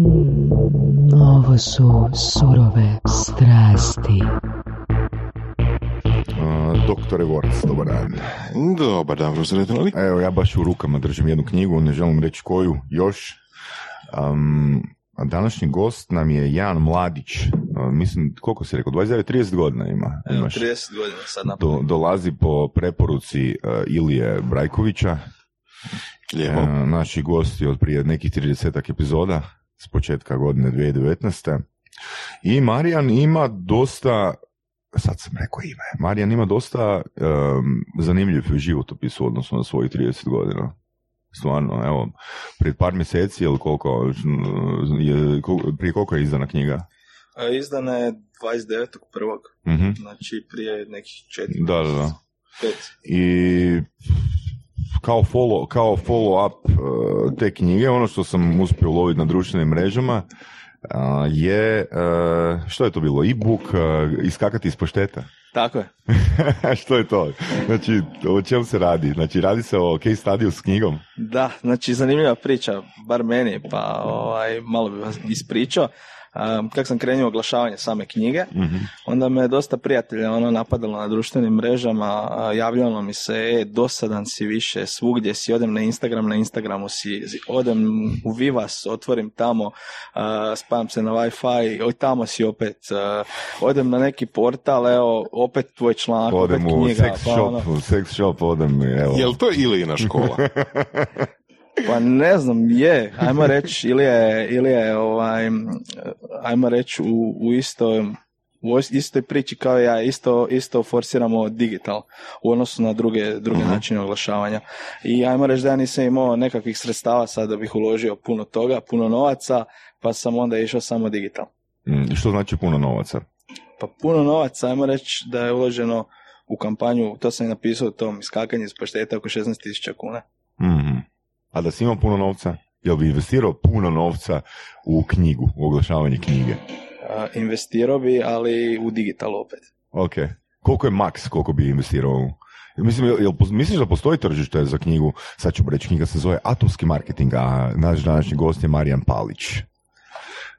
Mm, ovo su surove strasti. Uh, Doktore Vorac, dobar dan. Dobar dan, profesor. Evo, ja baš u rukama držim jednu knjigu, ne želim reći koju još. Um, a današnji gost nam je Jan Mladić, mislim, koliko si rekao, 29-30 godina ima. Evo, imaš. 30 godina sad na Do, dolazi po preporuci uh, Ilije Brajkovića, Lijepo. uh, naši gosti od prije nekih 30 epizoda s početka godine 2019. I Marijan ima dosta, sad sam rekao ime, Marijan ima dosta um, zanimljiv životopis u odnosu na svojih 30 godina. Stvarno, evo, pred par mjeseci ili koliko, je, kol- prije koliko je izdana knjiga? E, Izdana je 29.1. Mhm. Znači prije nekih četiri Da, da, da. pet. I kao follow, kao follow up uh, te knjige, ono što sam uspio uloviti na društvenim mrežama, uh, je, uh, što je to bilo, e-book, uh, iskakati iz pošteta. Tako je. što je to? Znači, o čemu se radi? Znači, radi se o case study s knjigom? Da, znači zanimljiva priča, bar meni, pa ovaj, malo bih vas ispričao. Um, kako sam krenuo u oglašavanje same knjige, Mhm. onda me je dosta prijatelja ono napadalo na društvenim mrežama, a, javljalo mi se, e, dosadan si više, svugdje si, odem na Instagram, na Instagramu si, odem u Vivas, otvorim tamo, a, spajam se na Wi-Fi, oj, tamo si opet, a, odem na neki portal, evo, opet tvoj članak, Odem opet u knjiga, sex pa, shop, ono, u sex shop odem, evo. Jel to Ilijina škola? Pa ne znam, je, ajmo reći, ili je, ili je ovaj, ajmo reći u, u istoj, u istoj priči kao ja, isto, isto forsiramo digital u odnosu na druge, druge Mhm. načine oglašavanja. I ajmo reći da ja nisam imao nekakvih sredstava sad da bih uložio puno toga, puno novaca, pa sam onda išao samo digital. Mm, Što znači puno novaca? Pa puno novaca, ajmo reći da je uloženo u kampanju, to sam i napisao u tom iskakanje iz pašteta oko 16.000 kuna. Mhm. A da si imao puno novca? Jel bi investirao puno novca u knjigu, u oglašavanje knjige? A, investirao bi, ali u digital opet. Ok. Koliko je maks koliko bi investirao u... Mislim, jel, jel, misliš da postoji tržište za knjigu? Sad ću reći, knjiga se zove Atomski marketing, a naš današnji gost je Marijan Palić.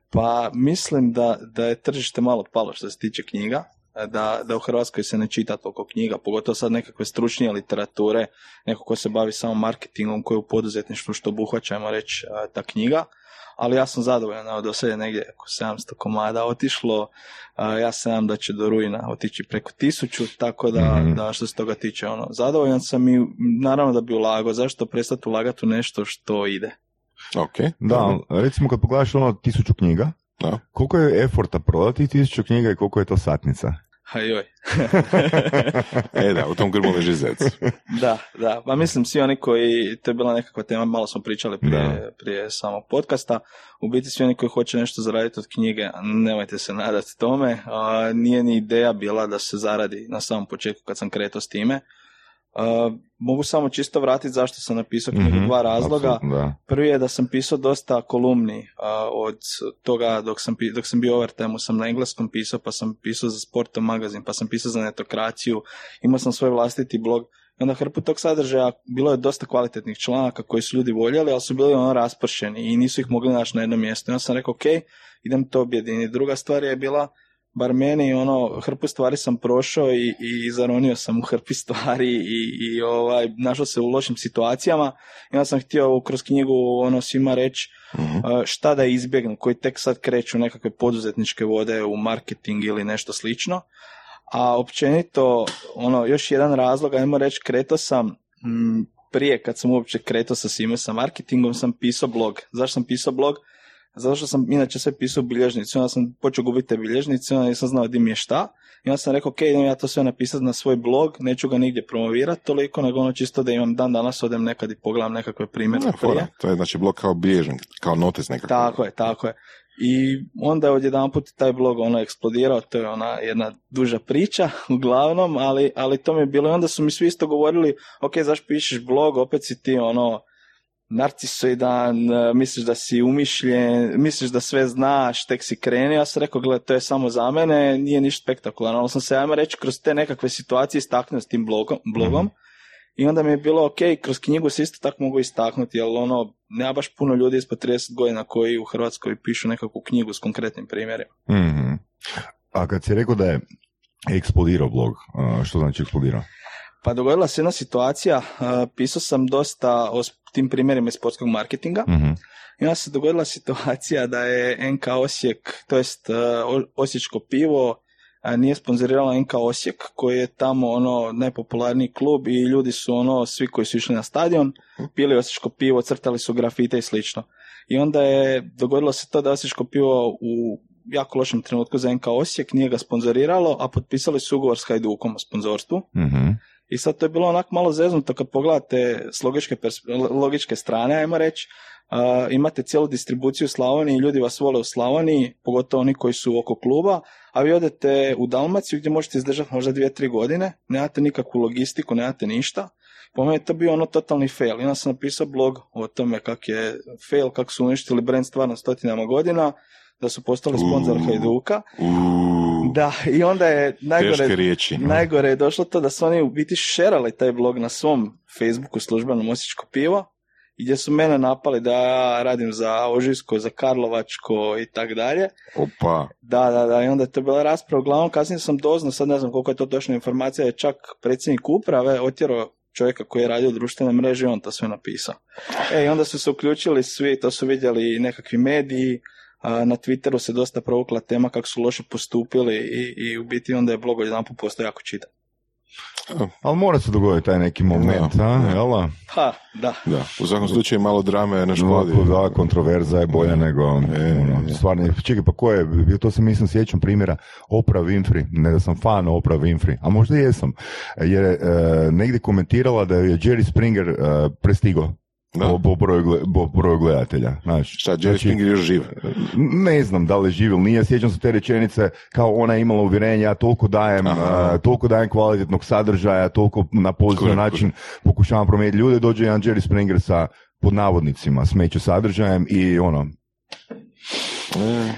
Pa mislim da, da je tržište malo palo što se tiče knjiga, da, da u Hrvatskoj se ne čita toliko knjiga, pogotovo sad nekakve stručnije literature, neko ko se bavi samo marketingom, koji je u poduzetništvu što obuhvaćajmo reći a, ta knjiga, ali ja sam zadovoljan, evo do sad je negdje oko 700 komada otišlo, a, ja se nadam da će do rujna otići preko tisuću, tako da, Mhm. da što se toga tiče, ono, zadovoljan sam i naravno da bi ulagao, zašto prestati ulagati u nešto što ide? ok. Da, recimo kad pogledaš ono tisuću knjiga, Da. koliko je eforta prodati tisuću knjiga i koliko je to satnica? Ha joj. E da, u tom grbu leži zec. Da, da, pa mislim svi oni koji, to je bila nekakva tema, malo smo pričali prije, Da. prije samog podcasta, u biti svi oni koji hoće nešto zaraditi od knjige, nemojte se nadati tome, a, nije ni ideja bila da se zaradi na samom početku kad sam kretao s time. Mogu samo čisto vratiti zašto sam napisao knjigu, Mhm, dva razloga. Prvi je da sam pisao dosta kolumni a, od toga dok sam, dok sam bio overtime sam na engleskom pisao, pa sam pisao za Sporto magazin, pa sam pisao za netokraciju, imao sam svoj vlastiti blog i onda hrpu tog sadržaja bilo je dosta kvalitetnih članaka koji su ljudi voljeli, ali su bili ono raspršeni i nisu ih mogli naći na jednom mjestu. I onda sam rekao, ok, idem to objediniti. Druga stvar je bila, bar meni, ono, hrpu stvari sam prošao i, i zaronio sam u hrpi stvari i, i ovaj, našao se u lošim situacijama i onda sam htio kroz knjigu ono svima reći Mhm. uh, šta da izbjegnu, koji tek sad kreću nekakve poduzetničke vode u marketing ili nešto slično. A općenito, ono, još jedan razlog, ajmo reći, kretao sam mm, prije kad sam uopće kretao sa svime sa marketingom, sam pisao blog. Zašto sam pisao blog? Zato što sam inače sve pisao u bilježnici, onda sam počeo gubiti te bilježnice, onda nisam znao di mi je šta. I onda sam rekao, ok, idem ja to sve napisati na svoj blog, neću ga nigdje promovirati toliko, nego ono čisto da imam dan danas, odem nekad i pogledam nekakve primjere Da, prije. To je znači blok kao bilježnik, kao notes nekako. Tako je, tako je. I onda je odjedanput taj blog ono eksplodirao, to je ona jedna duža priča uglavnom, ali, ali to mi je bilo i onda su mi svi isto govorili, ok, zašto pišeš blog, opet si ti ono narcisoidan, e, misliš da si umišljen, misliš da sve znaš, tek si krenio, ja sam rekao, gledaj, to je samo za mene, nije ništa spektakularno, ali sam se, ajmo reći, kroz te nekakve situacije istaknuo s tim blogom, blogom I onda mi je bilo ok, kroz knjigu se isto tako mogu istaknuti, jer ono, nema baš puno ljudi ispod 30 godina koji u Hrvatskoj pišu nekakvu knjigu s konkretnim primjerima. Mhm. A kad si rekao da je eksplodirao blog, što znači eksplodirao? Pa dogodila se jedna situacija, uh, pisao sam dosta o tim primjerima iz sportskog marketinga Mhm. i onda se dogodila situacija da je NK Osijek, to jest O- Osječko pivo, a, nije sponzorirala NK Osijek koji je tamo ono najpopularniji klub i ljudi su ono svi koji su išli na stadion pili Osječko pivo, crtali su grafite i slično. I onda je dogodilo se to da je Osječko pivo u jako lošem trenutku za NK Osijek nije ga sponzoriralo, a potpisali su ugovor s Hajdukom o sponzorstvu. Mhm. I sad to je bilo onako malo zeznuto kad pogledate s logičke, logičke strane, ajmo reći. A, imate cijelu distribuciju u Slavoniji, ljudi vas vole u Slavoniji, pogotovo oni koji su oko kluba, a vi odete u Dalmaciju gdje možete izdržati možda dvije, tri godine, nemate nikakvu logistiku, nemate ništa. Po meni je to bio ono totalni fail. I onda sam napisao blog o tome kak je fail, kako su uništili brand stvarno stotinama godina, da su postali sponzor. Hajduka. Da, i onda je najgore, riječi. Najgore je došlo to da su oni u biti šerali taj blog na svom Facebooku službenom Osječko pivo i gdje su mene napali da ja radim za Ožujsko, za Karlovačko i tak dalje. Opa, Da, da, da, i onda je to bila rasprava. Uglavnom, kasnije sam doznao, sad ne znam koliko je to točna informacija, je čak predsjednik uprave otjerao čovjeka koji je radio u društvenoj mreži, on to sve napisao. E, i onda su se uključili svi, to su vidjeli nekakvi mediji, na Twitteru se dosta provukla tema kako su loše postupili i, i u biti onda je blog odjedanput postao jako čitan. Ali mora se dogoditi taj neki moment, Da, a? da. Jel da? Ha, da. da. U svakom slučaju malo drame ne škodi. Da, kontroverza je bolja nego, E, ono, e. stvarno, čekaj, pa ko je, to se mislim sjećam primjera Oprah Winfrey, ne da sam fan Oprah Winfrey, a možda jesam, jer je e, negdje komentirala da je Jerry Springer e, prestigo Da. po, po broju, broju gledatelja, znaš. Šta, Jerry Znači, Springer je još živ? Ne znam da li živ ili nije, sjećam se te rečenice kao ona je imala uvjerenje, ja toliko dajem, uh, toliko dajem kvalitetnog sadržaja, toliko na pozitivan način pokušavam promijeniti ljude, dođe jedan Jerry Springer sa pod navodnicima smeće sadržajem i ono, E,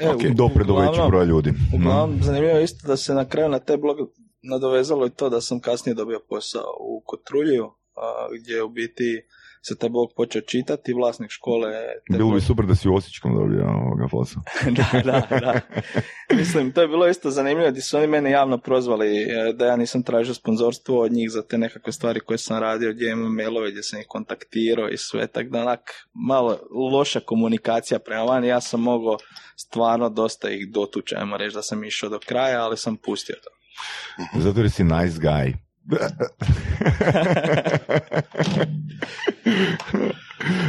E, Ok. u- dopre do većeg broja ljudi. Uglavnom, zanimljivo je isto da se na kraju na taj blog nadovezalo i to da sam kasnije dobio posao u Kotrulju, a, gdje u biti se taj blog počeo čitati, vlasnik škole... taj Bilo bi super da si u Osječkom dobio ovoga posao. da, da, da. Mislim, to je bilo isto zanimljivo gdje su oni mene javno prozvali e, da ja nisam tražio sponzorstvo od njih za te nekakve stvari koje sam radio, gdje imam mailove, gdje sam ih kontaktirao i sve, tako da onak malo loša komunikacija prema van, ja sam mogao stvarno dosta ih dotući, ajmo reći da sam išao do kraja, ali sam pustio to. Zato jer si nice guy.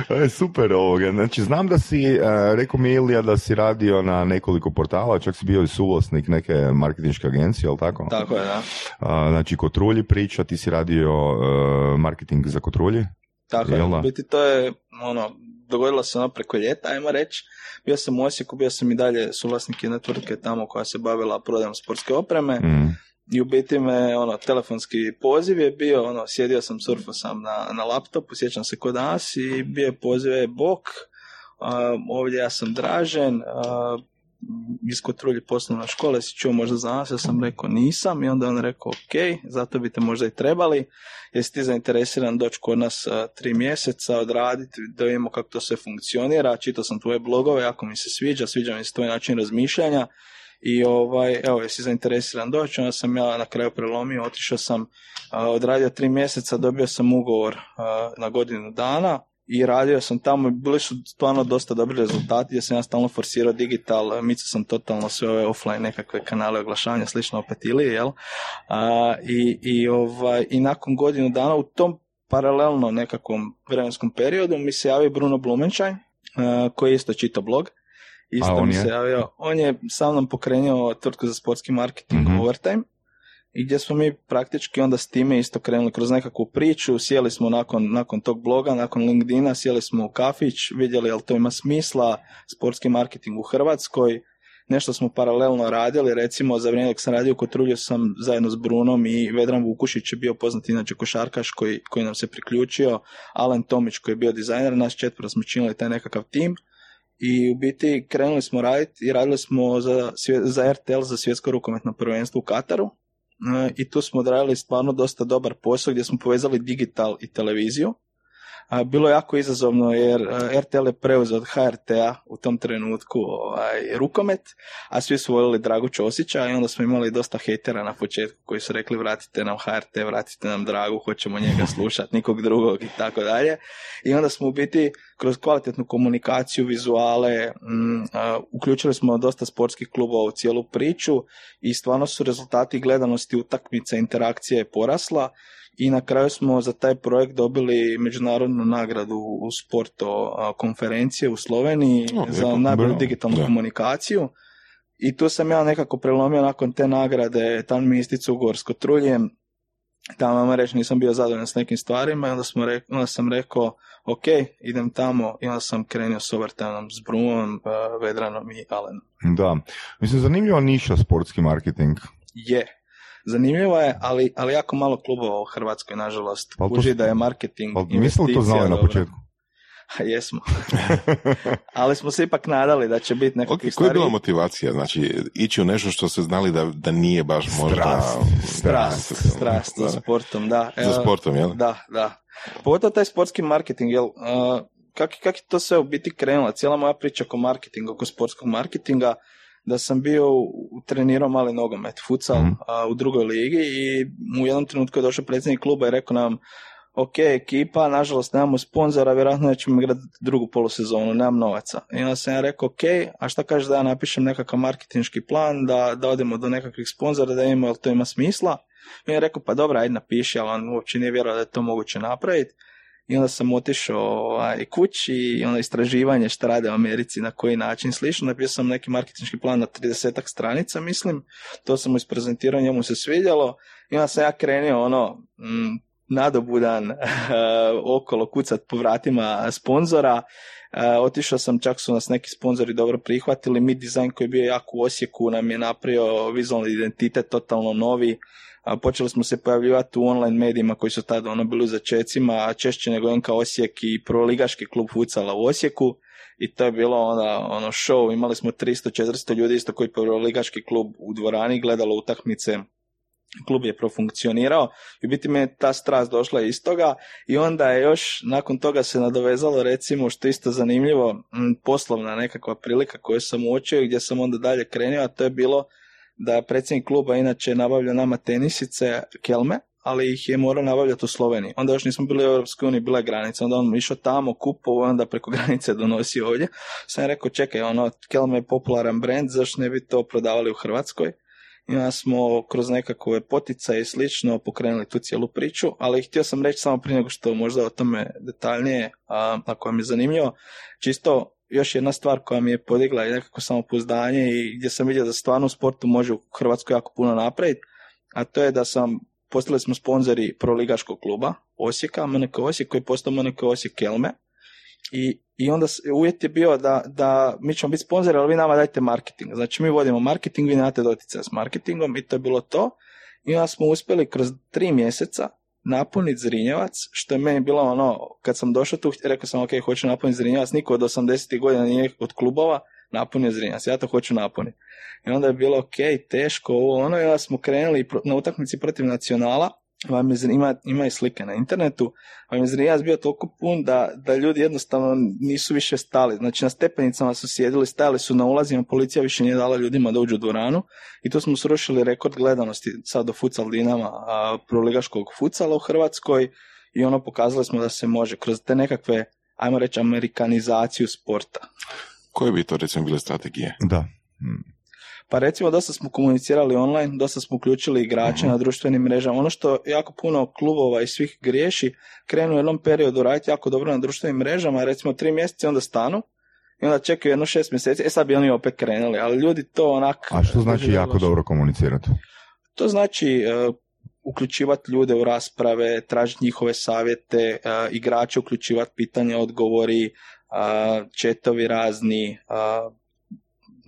E, Super ovoga. Znači, znam da si, e, rekao mi Ilija da si radio na nekoliko portala, čak si bio i suvlasnik neke marketinške agencije, jel tako? Tako je, da. A, znači, Kotrulji priča, ti si radio e, marketing za Kotrulji? Tako je, u biti to je, ono, dogodilo se ono preko ljeta, ajmo reći. Bio sam u Osijeku, bio sam i dalje suvlasnik jedne tvrtke tamo koja se bavila prodajom sportske opreme. Mm. I u biti me, ono, telefonski poziv je bio, ono, sjedio sam, surfao sam na, na laptopu, sjećam se kod danas i bio je poziv, je bok, a, ovdje ja sam Dražen, a, iz Kotrulji poslovna škola, si čuo možda za nas, ja sam rekao nisam. I onda on rekao ok, zato bi te možda i trebali, jesi ti zainteresiran doći kod nas a, tri mjeseca, odraditi, da vidimo kako to sve funkcionira, čitao sam tvoje blogove, jako mi se sviđa, sviđa mi se tvoj način razmišljanja, i ovaj, evo, jesi zainteresiran doći, onda sam ja na kraju prelomio, otišao sam, odradio tri mjeseca, dobio sam ugovor na godinu dana i radio sam tamo i bili su stvarno dosta dobri rezultati gdje sam ja stalno forsirao digital, micao sam totalno sve ove offline nekakve kanale oglašavanja, slično opet ili, jel? A, i, i, ovaj, I nakon godinu dana u tom paralelno nekakvom vremenskom periodu mi se javio Bruno Blumenštajn, a, koji je isto čitao blog. Isto on mi je? se javio. On je sa mnom pokrenuo tvrtku za sportski marketing Mhm. Overtime i gdje smo mi praktički onda s time isto krenuli kroz nekakvu priču, sjeli smo nakon, nakon tog bloga, nakon LinkedIna, sjeli smo u kafić, vidjeli jel to ima smisla, sportski marketing u Hrvatskoj, nešto smo paralelno radili, recimo za vrijeme dok sam radio u Kotrulju sam zajedno s Brunom i Vedran Vukušić je bio poznat inače košarkaš koji, koji nam se priključio, Alen Tomić koji je bio dizajner, nas četvro smo činili taj nekakav tim i u biti krenuli smo raditi i radili smo za, za RTL za svjetsko rukometno prvenstvo u Kataru e, i tu smo odradili stvarno dosta dobar posao gdje smo povezali digital i televiziju. Bilo je jako izazovno jer e, RTL je preuzeo od HRT-a u tom trenutku ovaj, rukomet, a svi su voljeli Dragu Ćosića i onda smo imali dosta hejtera na početku koji su rekli vratite nam HRT, vratite nam Dragu, hoćemo njega slušati, nikog drugog i tako dalje. I onda smo u biti kroz kvalitetnu komunikaciju, vizuale, mm, a, uključili smo dosta sportskih klubova u cijelu priču i stvarno su rezultati gledanosti utakmice, interakcije porasla i na kraju smo za taj projekt dobili međunarodnu nagradu u sporto konferencije u Sloveniji O, lijepo, za najbolju bravo, digitalnu da. komunikaciju. I tu sam ja nekako prelomio nakon te nagrade, tam mi isticu Gorsko trulje, tamo vam reći nisam bio zadovoljan s nekim stvarima i onda, smo rek- onda sam rekao ok, idem tamo i onda sam krenio s Overtonom, s Brumom, a, Vedranom i Alenom. Da. Mislim, zanimljiva niša sportski marketing. Je. Zanimljivo je, ali, ali jako malo klubova u Hrvatskoj, nažalost. Pa Kuži s- da je marketing Pa mislim li to znali na dobra. početku? A jesmo. ali smo se ipak nadali da će biti nekakvih koja je bila motivacija? Znači, ići u nešto što ste znali da, da nije baš možda... Strast. Strast, strast za sportom, da. Za sportom, jel? Da, da. Pogotovo taj sportski marketing, jel, uh, kak, kak je to sve u biti krenulo? Cijela moja priča oko marketinga, oko sportskog marketinga, da sam bio u- trenirao mali nogomet, futsal Mhm. a, u drugoj ligi i u jednom trenutku je došao predsjednik kluba i rekao nam ok, ekipa, nažalost nemamo sponzora, vjerojatno ćemo igrati drugu polusezonu, nemam novaca. I onda sam ja rekao, ok, a šta kažeš da ja napišem nekakav marketinški plan, da, da odemo do nekakvih sponzora, da imamo, jel to ima smisla? I on je rekao, pa dobro, ajde napiši, ali on uopće nije vjerovao da je to moguće napraviti. I onda sam otišao ovaj, kući i onda istraživanje šta rade u Americi, na koji način slično. Napisao sam neki marketinški plan na 30 stranica, mislim. To sam mu isprezentirao, njemu se svidjelo. I onda sam ja krenio ono, mm, nadobudan okolo kucat po vratima sponzora. E, otišao sam, čak su nas neki sponzori dobro prihvatili. Mi dizajn koji je bio jako u Osijeku nam je napravio vizualni identitet totalno novi. A počeli smo se pojavljivati u online medijima koji su tada ono bili u začecima, a češće nego NK Osijek i proligaški klub futsala u Osijeku. I to je bilo onda ono show, imali smo 300-400 ljudi isto koji proligaški klub u dvorani gledalo utakmice. Klub je profunkcionirao i biti me ta strast došla iz toga. I onda je još nakon toga se nadovezalo recimo što isto zanimljivo poslovna nekakva prilika koju sam uočio i gdje sam onda dalje krenio a to je bilo da predsjednik kluba inače nabavlja nama tenisice kelme ali ih je morao nabavljati u Sloveniji. Onda još nismo bili u Europskoj uniji, bila je granica. Onda on išao tamo, kupovao, onda preko granice donosio ovdje. Sam rekao, čekaj, ono, Kelme je popularan brand, zašto ne bi to prodavali u Hrvatskoj? I onda smo kroz nekakve poticaje i slično pokrenuli tu cijelu priču, ali htio sam reći samo prije nego što možda o tome detaljnije, a, ako vam je zanimljivo, čisto još jedna stvar koja mi je podigla je nekako samopouzdanje i gdje sam vidio da stvarno u sportu može u Hrvatskoj jako puno napraviti, a to je da sam, postali smo sponzori proligaškog kluba Osijeka, MNK Osijek koji je postao MNK Osijek Kelme, i, I onda uvjet je bio da, da mi ćemo biti sponzori, ali vi nama dajte marketing. Znači mi vodimo marketing, vi nemate doticaja s marketingom i to je bilo to. I onda smo uspjeli kroz tri mjeseca napuniti Zrinjevac, što je meni bilo ono, kad sam došao tu, rekao sam ok, hoću napuniti Zrinjevac, niko od 80. godina nije od klubova napunio Zrinjevac, ja to hoću napuniti. I onda je bilo ok, teško, ovo ono, i onda smo krenuli na utakmici protiv nacionala, vam je, Zrin- ima, ima i slike na internetu, vam je Zrinjevac bio toliko pun da, da ljudi jednostavno nisu više stali. Znači na stepenicama su sjedili, stajali su na ulazima, policija više nije dala ljudima da uđu u dvoranu i tu smo srušili rekord gledanosti sad do futsal dinama a, proligaškog futsala u Hrvatskoj i ono pokazali smo da se može kroz te nekakve, ajmo reći, amerikanizaciju sporta. Koje bi to recimo bile strategije? Da. Mm. Pa recimo dosta smo komunicirali online, dosta smo uključili igrače Mhm. na društvenim mrežama. Ono što jako puno klubova i svih griješi, krenu u jednom periodu raditi jako dobro na društvenim mrežama, recimo tri mjeseca onda stanu i onda čekaju jedno šest mjeseci, e sad bi oni opet krenuli, ali ljudi to onak... A što znači jako loše. dobro komunicirati? To znači e, uključivati ljude u rasprave, tražiti njihove savjete, e, igrače uključivati pitanja, odgovori, e, četovi razni, e,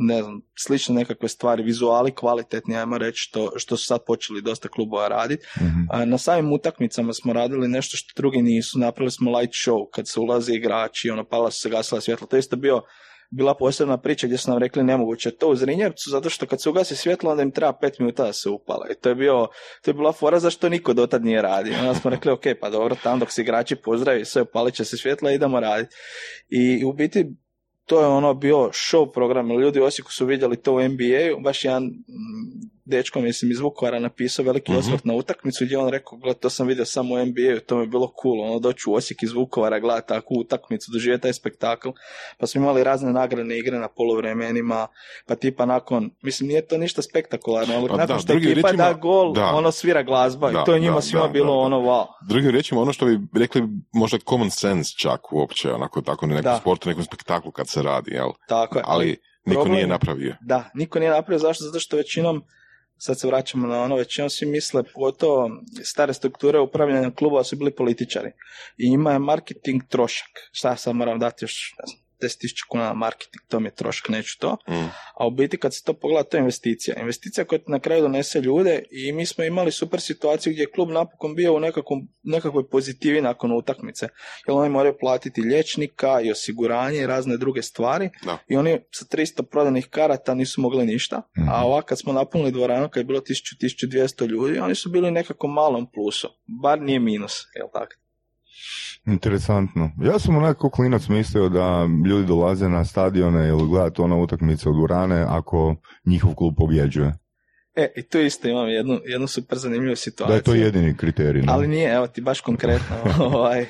ne znam, slične nekakve stvari, vizuali kvalitetni, ajmo reći, što, što su sad počeli dosta klubova raditi. Mhm. A Na samim utakmicama smo radili nešto što drugi nisu, napravili smo light show kad se ulaze igrači, ono pala su se gasila svjetla. To je isto bio bila posebna priča gdje su nam rekli nemoguće to u Zrinjevcu, zato što kad se ugasi svjetlo, onda im treba pet minuta da se upala. I to je, bio, to je bila fora zašto niko dotad nije radio. Onda smo rekli, ok, pa dobro, tam dok se igrači pozdravi, sve upalit će se svjetla, idemo raditi. I u biti to je ono bio show program, ljudi u Osijeku su vidjeli to u NBA-u, baš jedan dečko, mislim, iz Vukovara napisao veliki Mhm. osvrt na utakmicu gdje je on rekao, gled, to sam vidio samo u NBA-u, to mi je bilo cool, ono, doći u Osijek iz Vukovara, gledati takvu utakmicu, doživjeti taj spektakl, pa smo imali razne nagradne igre na poluvremenima, pa tipa nakon, mislim, nije to ništa spektakularno, ali Pa nakon da, što ekipa riječima, da gol, da. ono svira glazba Da, i to je njima da, svima da, bilo ono wow. Drugim riječima, ono što bi rekli možda common sense čak uopće, onako tako na nekom sportu, nekom spektaklu kad se radi, jel? Tako je. Ali niko problem- nije napravio. Da, niko nije napravio. Zašto? Zato što većinom, sad se vraćamo na ono, većinom svi misle, pogotovo stare strukture upravljanja klubova su bili političari. I njima je marketing trošak. Šta sad moram dati još, ne znam, 10.000 kuna na marketing, to mi je trošak, neću to. Mm. A u biti kad se to pogleda, to je investicija. Investicija koja ti na kraju donese ljude i mi smo imali super situaciju gdje je klub napokon bio u nekakvom, nekakvoj pozitivi nakon utakmice. Jer oni moraju platiti liječnika i osiguranje i razne druge stvari. Da. I oni sa 300 prodanih karata nisu mogli ništa. Mhm. A ovako kad smo napunili dvoranu kad je bilo 1000-1200 ljudi, oni su bili u nekakvom malom plusu. Bar nije minus, jel tako? Interesantno. Ja sam onako klinac mislio da ljudi dolaze na stadione ili gledati ono utakmice u dvorane ako njihov klub pobjeđuje. E, i tu isto imam jednu, jednu super zanimljivu situaciju. Da je to jedini kriterij. ne? Ali nije, evo ti baš konkretno. ovaj,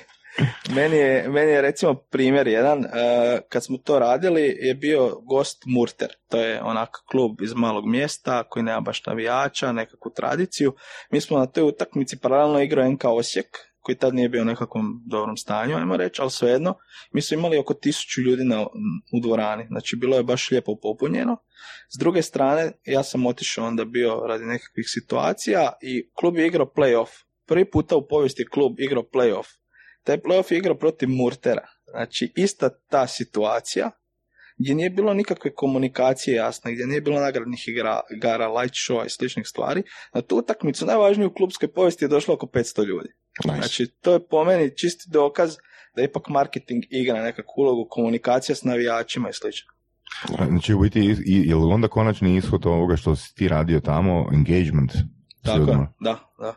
meni, je, meni je recimo primjer jedan, eh, kad smo to radili je bio gost Murter, to je onak klub iz malog mjesta koji nema baš navijača, nekakvu tradiciju. Mi smo na toj utakmici paralelno igrao NK Osijek, koji tad nije bio u nekakvom dobrom stanju, ajmo reći, ali svejedno, mi smo imali oko tisuću ljudi na, u dvorani, znači bilo je baš lijepo popunjeno. S druge strane, ja sam otišao onda bio radi nekakvih situacija i klub je igrao playoff. Prvi puta u povijesti je klub igrao playoff. Taj playoff je igrao protiv Murtera. Znači, ista ta situacija gdje nije bilo nikakve komunikacije jasne, gdje nije bilo nagradnih igra, igara, light show i sličnih stvari. Na tu utakmicu najvažniju u klubskoj povijesti je došlo oko 500 ljudi. Nice. Znači, to je po meni čisti dokaz da ipak marketing igra nekakvu ulogu, komunikacija s navijačima i slično. Znači, u biti, i- i- je li onda konačni ishod ovoga što si ti radio tamo, engagement? Tako je, da, da.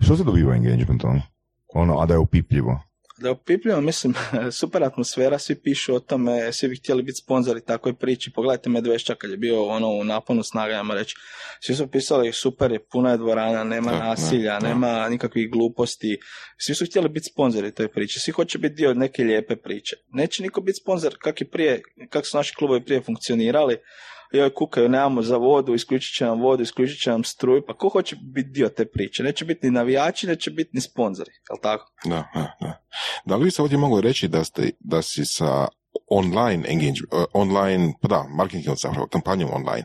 Što se dobiva engagement, ono? Ono, a da je upipljivo. Da opipljivo, mislim, super atmosfera, svi pišu o tome, svi bi htjeli biti sponzori takvoj priči. Pogledajte Medvešća kad je bio ono u naponu snaga, ajmo reći. Svi su pisali super je, puna je dvorana, nema Da, nasilja, da, da. nema nikakvih gluposti. Svi su htjeli biti sponzori toj priči, svi hoće biti dio neke lijepe priče. Neće niko biti sponzor kak je prije, kak su naši klubovi prije funkcionirali. Joj, kukaju, nemamo za vodu, isključit će nam vodu, isključit će nam struju, pa ko hoće biti dio te priče? Neće biti ni navijači, neće biti ni sponzori, jel tako? Da, da, da. Da li bi se ovdje moglo reći da, ste, da si sa online engagement, uh, online, pa da, marketingom zapravo, kampanjom online,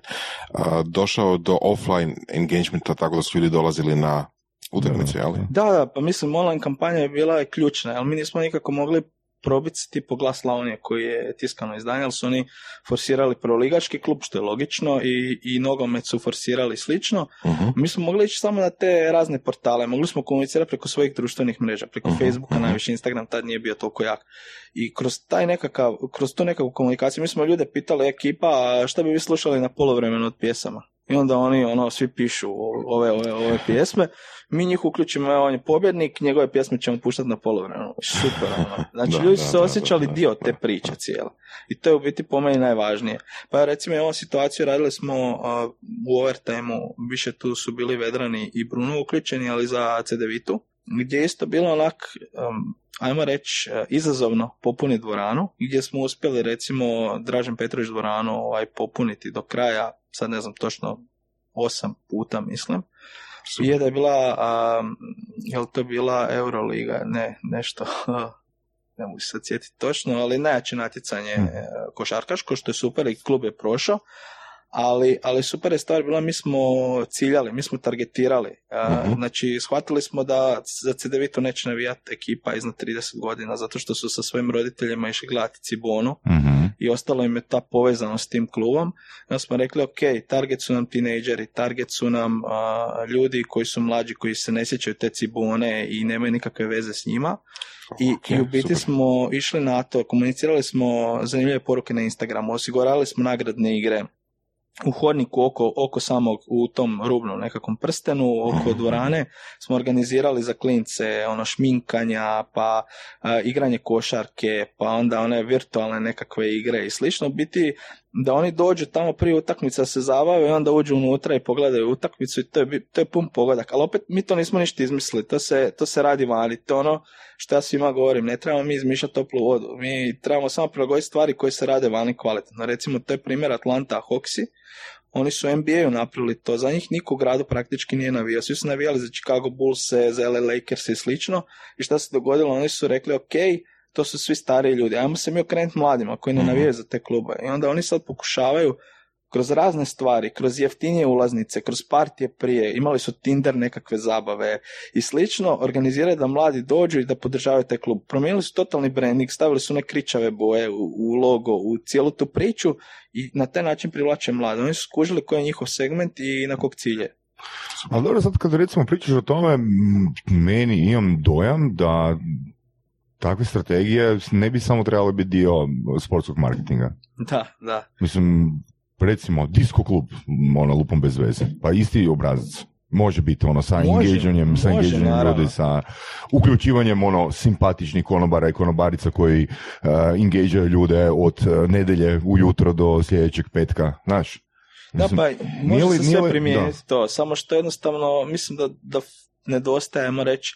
uh, došao do offline engagementa tako da su ljudi dolazili na utakmice, Da, jel? da. Da, da, pa mislim online kampanja je bila je ključna, ali mi nismo nikako mogli probiti se tipo glas Slavonije koji je tiskano izdanje, ali su oni forsirali proligački klub, što je logično, i, i nogomet su forsirali slično. Mhm. Mi smo mogli ići samo na te razne portale, mogli smo komunicirati preko svojih društvenih mreža, preko Mhm, Facebooka, mhm. najviše Instagram tad nije bio toliko jak. I kroz taj nekakav, kroz tu nekakvu komunikaciju, mi smo ljude pitali, ekipa, šta bi vi slušali na polovremenu od pjesama? I onda oni ono svi pišu ove, ove, ove pjesme, mi njih uključimo, evo on je pobjednik, njegove pjesme ćemo puštati na polovremenu. Super, ono. Znači, Da, ljudi su se osjećali da, dio te priče cijele. I to je u biti po meni najvažnije. Pa recimo ovom situaciju radili smo a, u overtimeu, više tu su bili Vedrani i Bruno uključeni, ali za CDV-tu, gdje je isto bilo onak, um, ajmo reći, e, izazovno popuniti dvoranu, gdje smo uspjeli recimo Dražen Petrović dvoranu ovaj, popuniti do kraja, sad ne znam točno, osam puta mislim. Super. Je da je bila, a, je li to bila Euroliga, ne, nešto, ne mogu se sjetiti točno, ali najjače natjecanje Hmm. e, košarkaško, što je super i klub je prošao, ali, ali super je stvar bila, mi smo ciljali, mi smo targetirali. Mhm. Znači, shvatili smo da za CDVito neće navijati ekipa iznad 30 godina, zato što su sa svojim roditeljima išli gledati Cibonu Mhm. I ostalo im je ta povezanost s tim klubom. Onda smo rekli, ok, target su nam tinejdžeri, target su nam a, ljudi koji su mlađi, koji se ne sjećaju te Cibone i nemaju nikakve veze s njima. I, Ok, I u biti super. smo išli na to, komunicirali smo zanimljive poruke na Instagramu, osigurali smo nagradne igre u hodniku oko, oko samog, u tom rubnom nekakvom prstenu, oko dvorane smo organizirali za klince ono šminkanja, pa a, igranje košarke, pa onda one virtualne nekakve igre i slično. Biti da oni dođu tamo prije utakmice se zabave i onda uđu unutra i pogledaju utakmicu i to je, to je pun pogodak. Ali opet mi to nismo ništa izmislili, to se, to se radi vani. To ono što ja svima govorim, ne trebamo mi izmišljati toplu vodu. Mi trebamo samo prilagoditi stvari koje se rade vani kvalitetno. Recimo, to je primjer Atlanta Hawksi. Oni su NBA-u napravili to, za njih niko u gradu praktički nije navijao. Svi su navijali za Chicago Bulls, za LA Lakers i slično. I šta se dogodilo? Oni su rekli, ok, to su svi stariji ljudi, ajmo se mi okrenuti mladima koji ne Mhm. navijaju za te klube. I onda oni sad pokušavaju kroz razne stvari, kroz jeftinije ulaznice, kroz partije prije, imali su Tinder nekakve zabave i slično, organiziraju da mladi dođu i da podržavaju taj klub. Promijenili su totalni branding, stavili su one kričave boje u, u logo, u cijelu tu priču i na taj način privlače mlade. Oni su skužili koji je njihov segment i na kog cilje. Ali dobro, sad kad recimo pričaš o tome, meni imam dojam da takve strategije ne bi samo trebale biti dio sportskog marketinga. Da, da. Mislim, recimo, disco klub, ono, lupom bez veze, pa isti obrazac. Može biti ono sa engageanjem, sa engageanjem ljudi, sa uključivanjem ono simpatičnih konobara i konobarica koji uh, engageaju ljude od uh, nedelje ujutro do sljedećeg petka, znaš. Da, Mislim, pa nije može li- se sve primijeniti to, samo što jednostavno mislim da, da f- nedostaje, ajmo reći,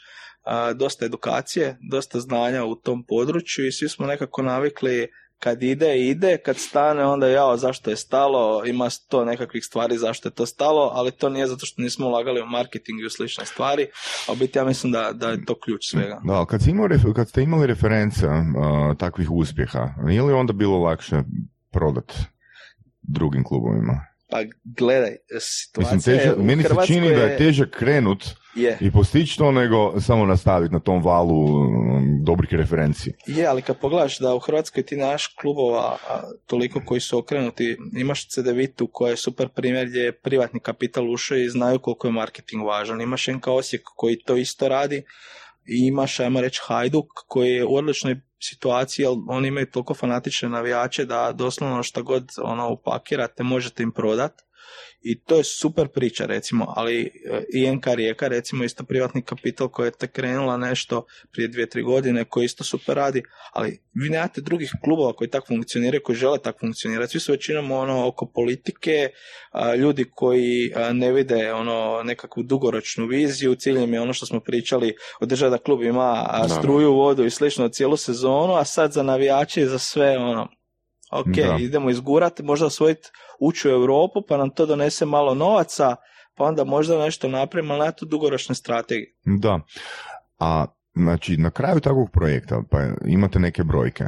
dosta edukacije, dosta znanja u tom području i svi smo nekako navikli kad ide, ide, kad stane, onda jao, zašto je stalo, ima sto nekakvih stvari zašto je to stalo, ali to nije zato što nismo ulagali u marketing i u slične stvari, a u biti ja mislim da, da je to ključ svega. Da, kad, imao kad ste imali reference uh, takvih uspjeha, nije li onda bilo lakše prodat drugim klubovima? Pa gledaj, Mislim, situacija teže, je u meni se Hrvatskoj čini da je teže krenut je. i postići to nego samo nastaviti na tom valu um, dobrih referenci. Je, ali kad pogledaš da u Hrvatskoj ti naš klubova toliko koji su okrenuti, imaš CDVitu koja je super primjer gdje je privatni kapital ušao i znaju koliko je marketing važan. Imaš NK Osijek koji to isto radi i imaš, ajmo reći, Hajduk koji je u odličnoj situaciji, jer oni imaju toliko fanatične navijače da doslovno šta god ono upakirate možete im prodat. I to je super priča recimo, ali e, i NK Rijeka recimo isto privatni kapital koja je tek krenula nešto prije dvije, tri godine koji isto super radi, ali vi nemate drugih klubova koji tako funkcioniraju, koji žele tako funkcionirati. Svi su većinom ono oko politike, a, ljudi koji a, ne vide ono nekakvu dugoročnu viziju, ciljem je ono što smo pričali, održati da klub ima struju, vodu i slično cijelu sezonu, a sad za navijače i za sve ono ok, Da. idemo izgurati, možda osvojiti ući u Europu, pa nam to donese malo novaca, pa onda možda nešto napravimo, ali na tu dugoročne strategije. Da. A znači na kraju takvog projekta pa imate neke brojke.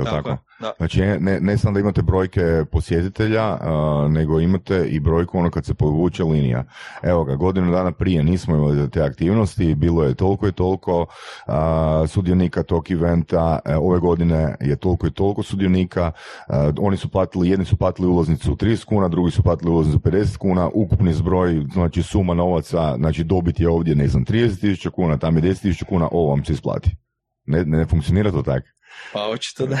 Je tako? je, da. Znači, ne, ne samo da imate brojke posjetitelja, a, nego imate i brojku ono kad se povuče linija. Evo ga, godinu dana prije nismo imali te aktivnosti, bilo je toliko i toliko a, sudionika tog eventa, e, ove godine je toliko i toliko sudionika, oni su platili, jedni su platili ulaznicu 30 kuna, drugi su platili ulaznicu 50 kuna, ukupni zbroj, znači suma novaca, znači dobit je ovdje, ne znam, 30.000 kuna, tam je 10.000 kuna, ovo vam se isplati. Ne, ne, ne funkcionira to tako. Pa očito da.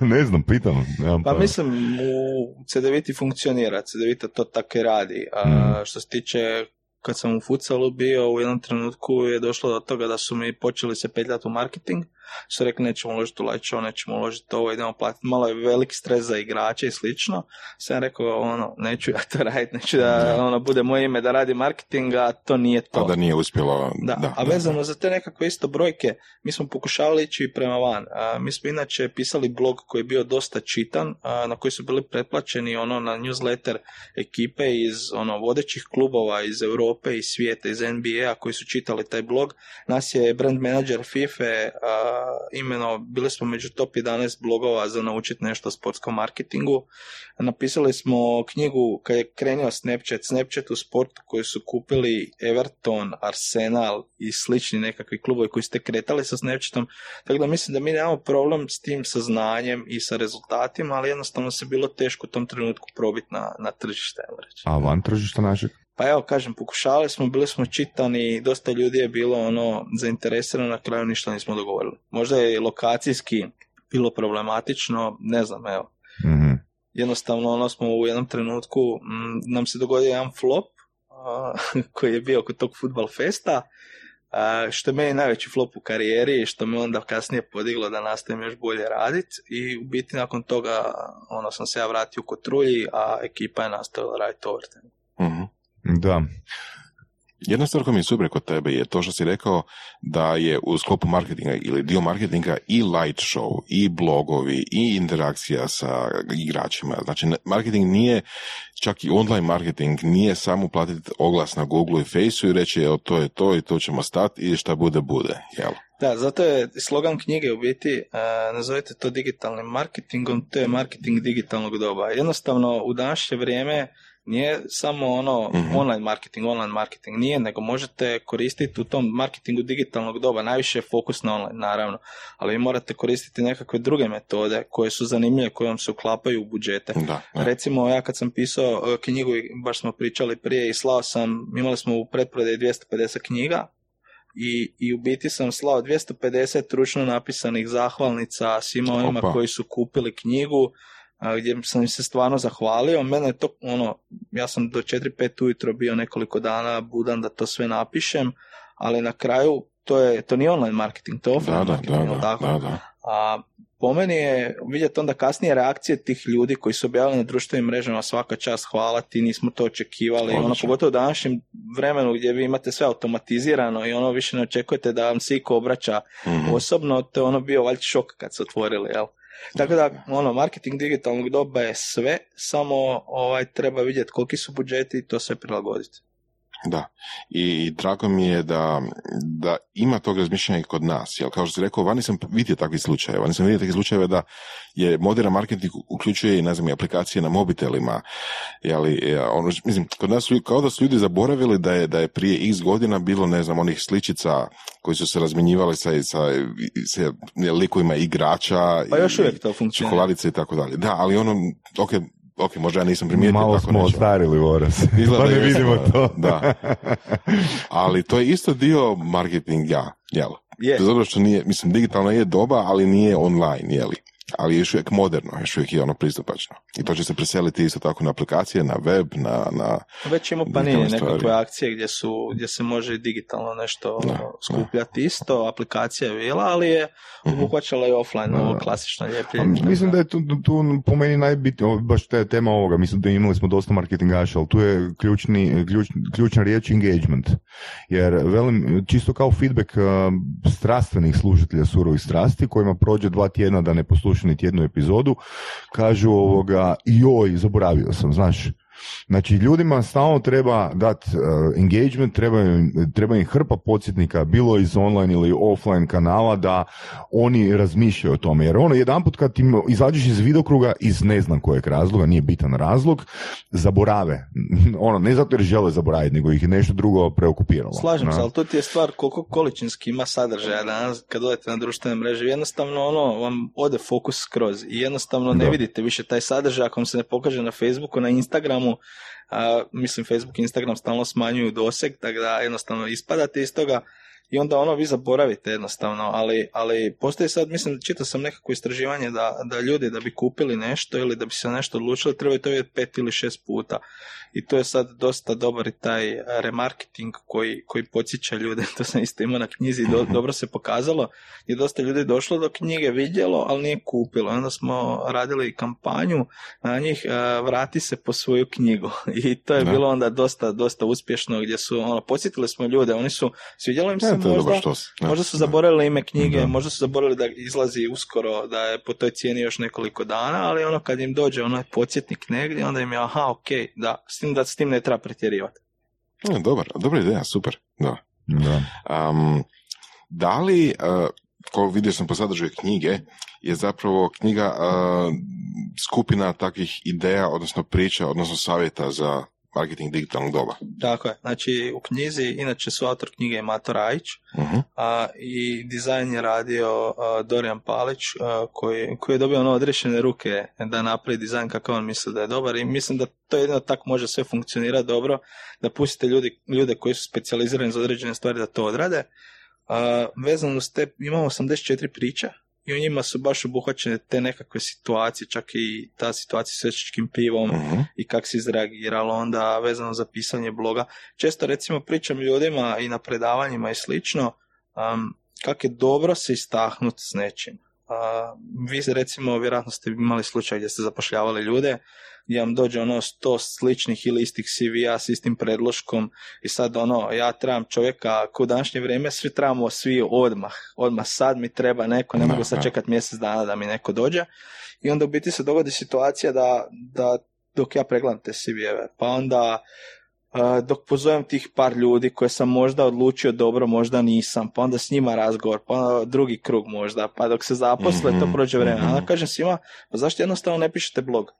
ne znam, pitam. nemam Pa mislim, u CDViti funkcionira, CDVita to tako i radi. A, Mhm. Što se tiče, kad sam u futsalu bio, u jednom trenutku je došlo do toga da su mi počeli se petljati u marketing, su rekli nećemo uložiti u show, nećemo uložiti ovo, idemo platiti, malo je velik stres za igrače i slično. Sam rekao, ono, neću ja to raditi, neću da ono, bude moje ime da radi marketing, a to nije to. A da nije uspjelo. Da, a vezano za te nekakve isto brojke, mi smo pokušavali ići prema van. A, mi smo inače pisali blog koji je bio dosta čitan, a, na koji su bili pretplaćeni ono na newsletter ekipe iz ono vodećih klubova iz Europe i svijeta, iz NBA-a koji su čitali taj blog. Nas je brand manager FIFA imeno, bili smo među top 11 blogova za naučiti nešto o sportskom marketingu. Napisali smo knjigu kad je krenio Snapchat, Snapchat u sportu koji su kupili Everton, Arsenal i slični nekakvi klubovi koji ste kretali sa Snapchatom. Tako da mislim da mi nemamo problem s tim saznanjem i sa rezultatima, ali jednostavno se bilo teško u tom trenutku probiti na, na tržište. Reći. A van tržišta našeg? Pa evo, kažem, pokušavali smo, bili smo čitani, dosta ljudi je bilo ono zainteresirano, na kraju ništa nismo dogovorili. Možda je lokacijski bilo problematično, ne znam, evo. Mhm. Jednostavno, ono smo u jednom trenutku, mm, nam se dogodio jedan flop a, koji je bio kod tog futbal festa, a, što je meni najveći flop u karijeri i što me onda kasnije podiglo da nastavim još bolje raditi i u biti nakon toga ono sam se ja vratio kod Trulji, a ekipa je nastavila raditi overtime. Mhm. Da. Jedna stvar koja mi je super kod tebe je to što si rekao da je u sklopu marketinga ili dio marketinga i light show, i blogovi, i interakcija sa igračima. Znači, marketing nije, čak i online marketing, nije samo platiti oglas na Google i Faceu i reći evo to je to i to ćemo stati i šta bude, bude. Jel? Da, zato je slogan knjige u biti, uh, nazovite to digitalnim marketingom, to je marketing digitalnog doba. Jednostavno, u današnje vrijeme nije samo ono Mhm. online marketing, online marketing, nije, nego možete koristiti u tom marketingu digitalnog doba, najviše je fokus na online, naravno, ali vi morate koristiti nekakve druge metode koje su zanimljive, koje vam se uklapaju u budžete. Da, da. Recimo, ja kad sam pisao e, knjigu, baš smo pričali prije i slao sam, imali smo u pretprodaji 250 knjiga i, i u biti sam slao 250 ručno napisanih zahvalnica svima onima Opa. koji su kupili knjigu, gdje sam im se stvarno zahvalio. Mene je to, ono, ja sam do 4-5 ujutro bio nekoliko dana budan da to sve napišem, ali na kraju to je, to nije online marketing, to je offline Da, da, marketing, da, da, tako? da, da. A po meni je vidjeti onda kasnije reakcije tih ljudi koji su objavili na društvenim mrežama svaka čast hvala ti, nismo to očekivali. Ono, pogotovo u današnjem vremenu gdje vi imate sve automatizirano i ono više ne očekujete da vam se iko obraća Mhm. osobno, to je ono bio valjda šok kad su otvorili, jel? Tako da, ono, marketing digitalnog doba je sve, samo ovaj, treba vidjeti koliki su budžeti i to sve prilagoditi. Da, i, drago mi je da, da ima tog razmišljanja i kod nas, jer kao što si rekao, vani sam vidio takvih slučajeva, vani sam vidio takvih slučajeva da je moderan marketing uključuje i, ne znam, aplikacije na mobitelima, jeli, e, ono, mislim, kod nas kao da su ljudi zaboravili da je, da je prije x godina bilo, ne znam, onih sličica koji su se razmjenjivali sa, sa, sa likovima igrača Pa još i- uvijek to funkcionira. čokoladice i tako dalje. Da, ali ono, ok, ok, možda ja nisam primijetio Malo tako smo nešto. ostarili, Voras. Izgleda pa ne jesmo, vidimo to. da. Ali to je isto dio marketinga, jel? Je. Obzira što nije, mislim, digitalno je doba, ali nije online, jeli? Ali još uvijek moderno, još uvijek je ono pristupačno. I to će se preseliti isto tako na aplikacije, na web, na... na Već ima pa nije nekakve akcije gdje, su, gdje se može digitalno nešto Da, ono, skupljati isto, aplikacija je bila, ali je Mhm. obuhvaćala i offline, Da, ovo da. klasično ljepljenje. Mislim da je tu, tu po meni najbitnije, baš te tema ovoga, mislim da imali smo dosta marketingaša, ali tu je ključni, ključ, ključna riječ engagement. Jer, velim, čisto kao feedback uh, strastvenih slušatelja surovih strasti, kojima prođe dva tjedna da ne poslušaju niti jednu epizodu, kažu ovoga, joj, zaboravio sam, znaš, Znači, ljudima stalno treba dati engagement, treba im, treba im hrpa podsjetnika, bilo iz online ili offline kanala, da oni razmišljaju o tome. Jer ono, jedanput kad im izađeš iz vidokruga, iz ne znam kojeg razloga, nije bitan razlog, zaborave. Ono, ne zato jer žele zaboraviti, nego ih je nešto drugo preokupiralo. Slažem Da. se, ali tu ti je stvar koliko količinski ima sadržaja danas kad odete na društvene mreže. Jednostavno ono vam ode fokus skroz i jednostavno ne Da. vidite više taj sadržaj ako vam se ne pokaže na Facebooku, na Instagramu, a, mislim Facebook i Instagram stalno smanjuju doseg, tako da jednostavno ispadate iz toga i onda ono vi zaboravite jednostavno, ali, ali postoji sad, mislim, čitao sam nekako istraživanje da, da ljudi da bi kupili nešto ili da bi se nešto odlučili trebaju to vidjeti pet ili šest puta i to je sad dosta dobar i taj e, remarketing koji, koji podsjeća ljude, to sam isto imao na knjizi, do, dobro se pokazalo, je dosta ljudi došlo do knjige, vidjelo, ali nije kupilo. Onda smo radili kampanju na njih, e, vrati se po svoju knjigu i to je Da. bilo onda dosta, dosta uspješno gdje su, ono, podsjetili smo ljude, oni su, svidjelo im se Ja, to je možda, dobar štos. Da. Možda su zaboravili ime knjige, Da. možda su zaboravili da izlazi uskoro, da je po toj cijeni još nekoliko dana, ali ono kad im dođe onaj podsjetnik negdje, onda im je aha, ok, da, s tim da s tim ne treba pretjerivati. Ja, dobar, dobra ideja, super. Da. Da. Um, da li, uh, ko vidio sam po sadržaju knjige, je zapravo knjiga a, skupina takvih ideja, odnosno priča, odnosno savjeta za marketing digitalnog doba. Tako je. Znači, u knjizi, inače su autor knjige je Mato Rajić, Uh-huh. a, i dizajn je radio a, Dorijan Palić, a, koji, koji je dobio ono odrešene ruke da napravi dizajn kakav on misli da je dobar i mislim da to jedino tako može sve funkcionirati dobro, da pustite ljudi, ljude koji su specijalizirani za određene stvari da to odrade. A, vezano uz te, imamo 84 priča i u njima su baš obuhvaćene te nekakve situacije, čak i ta situacija s večničkim pivom, Uh-huh. i kako si izreagiralo onda vezano za pisanje bloga. Često recimo pričam ljudima i na predavanjima i slično um, kako je dobro se istaknuti s nečim. A, vi recimo vjerojatno ste imali slučaj gdje ste zapošljavali ljude gdje vam dođe ono sto sličnih ili istih CV-a s istim predloškom i sad ono ja trebam čovjeka ko u današnje vrijeme svi trebamo svi odmah odmah sad mi treba neko ne mogu sad čekat mjesec dana da mi neko dođe. I onda u biti se dogodi situacija da, da dok ja pregledam te CV-eve, pa onda uh, dok pozovem tih par ljudi koje sam možda odlučio dobro, možda nisam, pa onda s njima razgovor, pa onda drugi krug možda, pa dok se zaposle, to Mhm, prođe vremena. mhm. Onda kažem svima, pa zašto jednostavno ne pišete blog?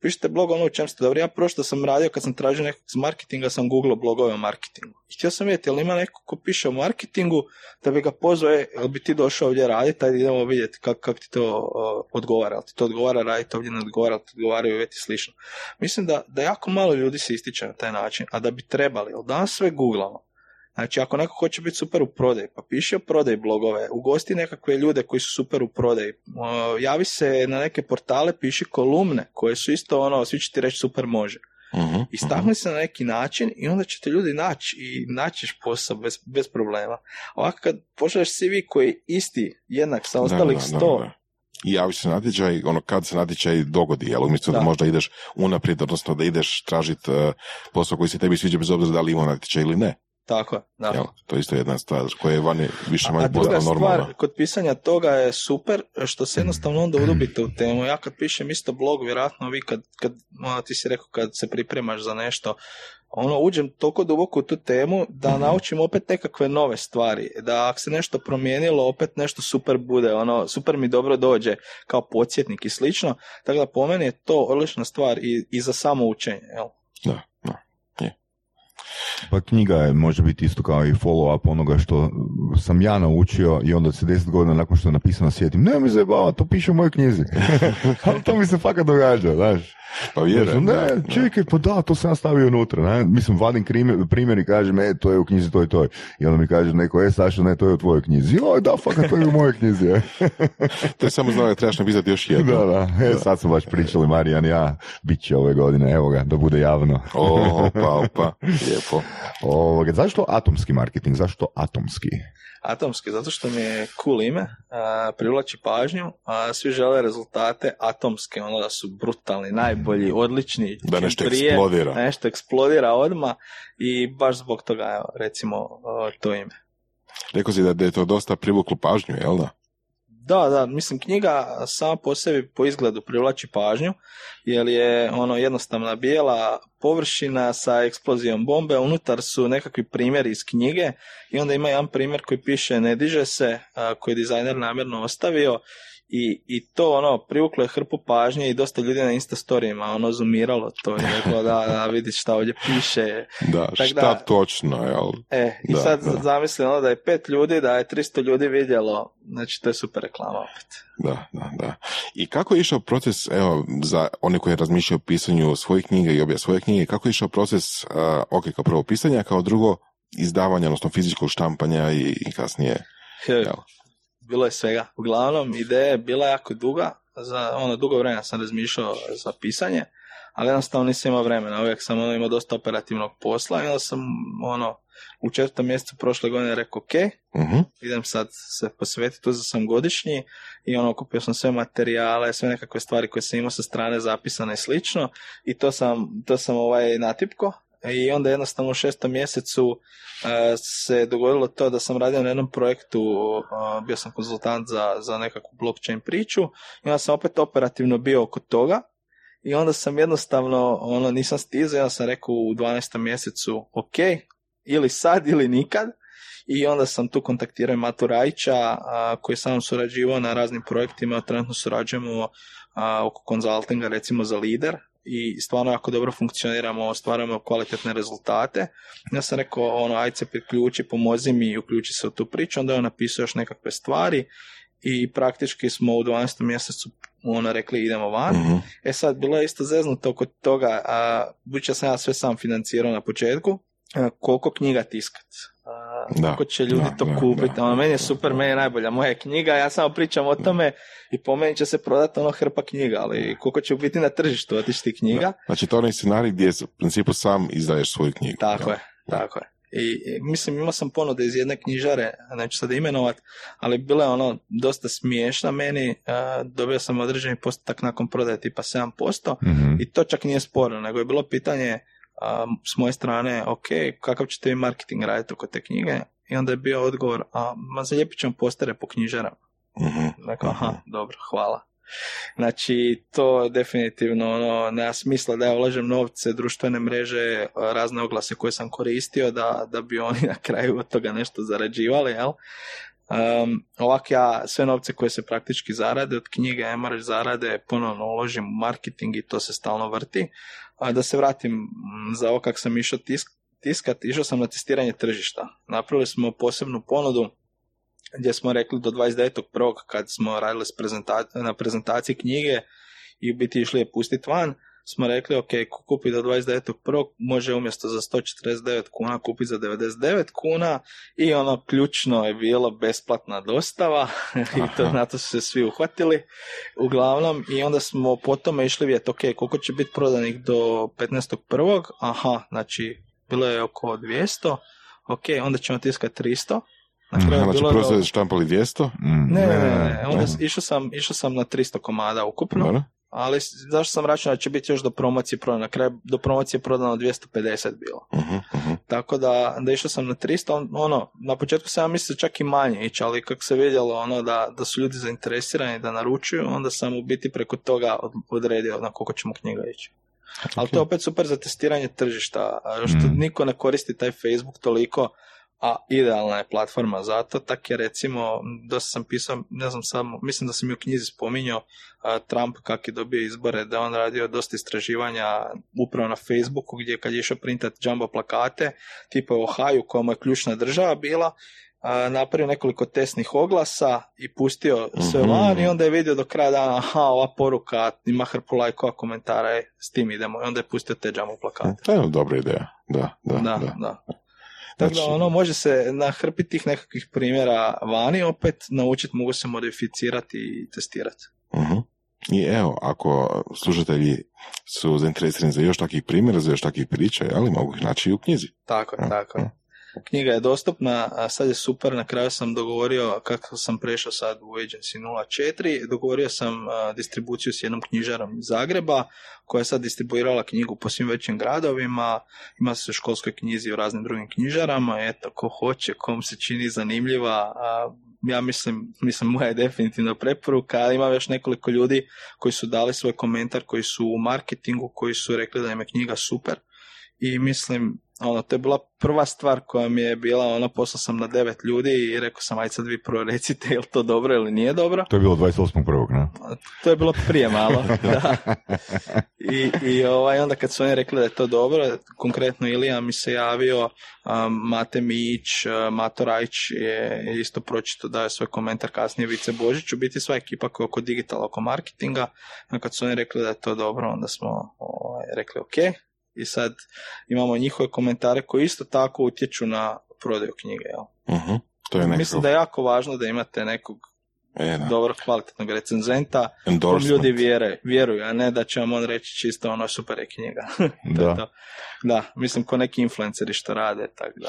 Pišite blog ono u čem ste dobri. Ja prvo što sam radio kad sam tražio nekog iz marketinga sam googlao blogove o marketingu. I htio sam vidjeti, jel ima neko ko piše o marketingu da bi ga pozvao, e, jel bi ti došao ovdje raditi, ajde idemo vidjeti kako kak ti to uh, odgovara, jel ti to odgovara raditi, ovdje ne odgovara, jel ti odgovaraju i slično. Mislim da, da jako malo ljudi se ističe na taj način, a da bi trebali, jer danas sve googlamo. Znači, ako neko hoće biti super u prodaji, pa piši o prodaji blogove, ugosti nekakve ljude koji su super u prodaji, javi se na neke portale, piši kolumne koje su isto ono, svi će ti reći super može. Uh-huh. Istakni se na neki način i onda ćete ljudi naći i naćiš posao bez, bez problema. Ovako kad pošalješ CV koji je isti, jednak sa ostalih sto, I javiš se na natječaj, ono kad se natječaj dogodi, jel umjesto da. Da. možda ideš unaprijed, odnosno da ideš tražiti uh, posao koji se tebi sviđa bez obzira da li ima natječaj ili ne. Tako je, da. Jel? To je isto jedna stvar koja je vani više manje postala normalna. stvar, kod pisanja toga je super, što se jednostavno onda udubite u temu. Ja kad pišem isto blog, vjerojatno vi kad, kad ono, ti si rekao kad se pripremaš za nešto, ono, uđem toliko duboko u tu temu da Mhm. naučim opet nekakve nove stvari, da ako se nešto promijenilo, opet nešto super bude, ono, super mi dobro dođe kao podsjetnik i slično, tako da po meni je to odlična stvar i, i za samo učenje, jel? Da. Pa knjiga je, može biti isto kao i follow-up onoga što sam ja naučio i onda se deset godina nakon što je napisano sjetim, ne mi zajebava, to piše u mojoj knjizi. Ali to mi se fakat događa, znaš. Pa vjerujem. ne, da, čekaj, pa da, to sam ja stavio unutra. Ne? Mislim, vadim primjer i kažem, e, to je u knjizi toj i toj. I onda mi kaže neko, e, Saša, ne, to je u tvojoj knjizi. Joj, da, fakat, to je u mojoj knjizi. je. To je samo znao da trebaš napisati još jedno. da, da, e, sad smo baš pričali, Marijan ja, bit će ove godine, evo ga, da bude javno. O, opa, opa, lijepo. Ovoga, zašto atomski marketing? Zašto atomski? Atomski, zato što mi je cool ime, a, privlači pažnju, a svi žele rezultate atomske, ono da su brutalni, najbolji, odlični, Da nešto prije, eksplodira. da nešto eksplodira odmah i baš zbog toga, evo, recimo, to ime. Rekao si da, da je to dosta privuklo pažnju, jel da? Da, da, mislim knjiga sama po sebi po izgledu privlači pažnju, jer je ono jednostavna bijela površina sa eksplozijom bombe, unutar su nekakvi primjeri iz knjige i onda ima jedan primjer koji piše ne diže se, koji je dizajner namjerno ostavio i, i to ono privuklo je hrpu pažnje i dosta ljudi na Insta storijima ono zoomiralo to i reklo da, da vidiš šta ovdje piše Da, Tak šta da- točno, jel? E, i Da, sad da. zamisli ono da je pet ljudi, da je 300 ljudi vidjelo, znači to je super reklama opet. Da, da, da. I kako je išao proces, evo, za one koji razmišljaju o pisanju svojih knjiga i obja svoje knjige, kako je išao proces, uh, ok, kao prvo pisanja, kao drugo izdavanja, odnosno fizičkog štampanja i, i kasnije, Bilo je svega. Uglavnom, ideja je bila jako duga. Za ono, dugo vremena sam razmišljao za pisanje, ali jednostavno nisam imao vremena. Uvijek sam ono, imao dosta operativnog posla i onda sam ono, u četvrtom mjesecu prošle godine rekao, ok, Mhm, idem sad se posvetiti, uzeo sam godišnji i ono, kupio sam sve materijale, sve nekakve stvari koje sam imao sa strane zapisane i slično i to sam, to sam ovaj natipko i onda jednostavno u šestom mjesecu e, se dogodilo to da sam radio na jednom projektu, e, bio sam konzultant za, za nekakvu blockchain priču i onda sam opet operativno bio oko toga i onda sam jednostavno, ono, nisam stizao onda sam rekao u 12. mjesecu, ok, ili sad ili nikad, i onda sam tu kontaktirao Matu Rajića koji sam surađivao na raznim projektima, trenutno surađujemo oko konzultinga recimo za lider i stvarno jako dobro funkcioniramo, stvaramo kvalitetne rezultate. Ja sam rekao, ono, ajde se priključi, pomozi mi i uključi se u tu priču, onda je on napisao još nekakve stvari i praktički smo u 12. mjesecu ono rekli idemo van. Mhm. E sad, bilo je isto zeznuto oko toga, a, budući da sam ja sve sam financirao na početku, a, koliko knjiga tiskat. Da, kako će ljudi da, to kupiti. ono, meni je super, meni je najbolja moja knjiga, ja samo pričam o tome i po meni će se prodati ono hrpa knjiga, ali koliko će biti na tržištu otišti knjiga, Znači, to je onaj scenarij gdje u principu sam izdaješ svoju knjigu. Tako je, tako je. I, mislim, imao sam ponude iz jedne knjižare, neću sada imenovat, ali bila je ono dosta smiješna meni, dobio sam određeni postotak nakon prodaje tipa 7%, Mhm. i to čak nije sporno, nego je bilo pitanje a, s moje strane, ok, kakav ćete vi marketing raditi oko te knjige? I onda je bio odgovor, a, ma zalijepit ćemo postere po knjižarama. Mhm. Dakle, aha, dobro, hvala. Znači, to definitivno ono, nema smisla da ja ulažem novce, društvene mreže, razne oglase koje sam koristio da, da bi oni na kraju od toga nešto zarađivali, jel? Um, ovak ja sve novce koje se praktički zarade od knjige MRH zarade ponovno uložim u marketing i to se stalno vrti. A da se vratim m, za ovo kak sam išao tisk, tiskat, išao sam na testiranje tržišta. Napravili smo posebnu ponudu gdje smo rekli do 29.1. kad smo radili s prezenta- na prezentaciji knjige i u biti išli je pustiti van, smo rekli, ok, ko kupi do 29.1. može umjesto za 149 kuna kupiti za 99 kuna i ono ključno je bilo besplatna dostava i to, na to su se svi uhvatili uglavnom i onda smo po tome išli vidjeti, ok, koliko će biti prodanih do 15.1. Aha, znači bilo je oko 200, ok, onda ćemo tiskati 300, na kraju je Znači, bilo prvo do- štampali 200, Mm, ne, ne, ne, ne. Onda ne. išao sam, išao sam na 300 komada ukupno, dobro? Ali zašto sam računao da će biti još do promocije prodano? Na kraju do promocije je prodano 250 bilo. Mhm, mhm. Tako da, da išao sam na 300, on- ono, na početku sam ja mislio čak i manje ići, ali kako se vidjelo ono da, da su ljudi zainteresirani da naručuju, onda sam u biti preko toga od- odredio na koliko ćemo knjiga ići. Ali to je opet super za testiranje tržišta, što Mm. niko ne koristi taj Facebook toliko, a idealna je platforma za to, tak je recimo, dosta sam pisao, ne znam samo, mislim da sam i u knjizi spominjao Trump kak je dobio izbore, da je on radio dosta istraživanja upravo na Facebooku gdje kad je išao printat jumbo plakate, tipa u Ohio koja mu je ključna država bila, napravio nekoliko testnih oglasa i pustio sve Mhm. van i onda je vidio do kraja dana, aha, ova poruka ima hrpu lajkova, komentara, e, s tim idemo. I onda je pustio te jumbo plakate. To je dobra ideja. Da, da, Da, da. da. Tako da Znači- ono može se na hrpi tih nekakvih primjera vani opet naučiti, mogu se modificirati i testirati. Mhm. I evo, ako slušatelji su zainteresirani za još takvih primjera, za još takvih priča, ali mogu ih naći i u knjizi. Tako je, Ja, tako je. ja. Knjiga je dostupna, a sad je super, na kraju sam dogovorio, kako sam prešao sad u Agency 04, dogovorio sam distribuciju s jednom knjižarom iz Zagreba, koja je sad distribuirala knjigu po svim većim gradovima, ima se u školskoj knjizi i u raznim drugim knjižarama, eto, ko hoće, kom se čini zanimljiva, ja mislim, mislim, moja je definitivno preporuka, ali ima još nekoliko ljudi koji su dali svoj komentar, koji su u marketingu, koji su rekli da im je knjiga super. I mislim, ono, to je bila prva stvar koja mi je bila, ono, poslao sam na devet ljudi i rekao sam, ajde sad vi prvo recite je li to dobro ili nije dobro. To je bilo 28.1. ne? To je bilo prije malo, da. I, i ovaj, onda kad su oni rekli da je to dobro, konkretno Ilija mi se javio, um, Mate Mić, uh, Mato Rajć je isto pročito dao je svoj komentar kasnije Vice Božić, u biti sva ekipa koja je oko digitala, oko marketinga, a kad su oni rekli da je to dobro, onda smo ovaj, rekli ok, i sad imamo njihove komentare koji isto tako utječu na prodaju knjige. Jel? Mhm. To je nekako... Mislim da je jako važno da imate nekog E, da. dobro kvalitetnog recenzenta kom ljudi vjere, vjeruju, a ne da će vam on reći čisto ono super je knjiga. To je Da. to. da, mislim ko neki influenceri što rade, tako da.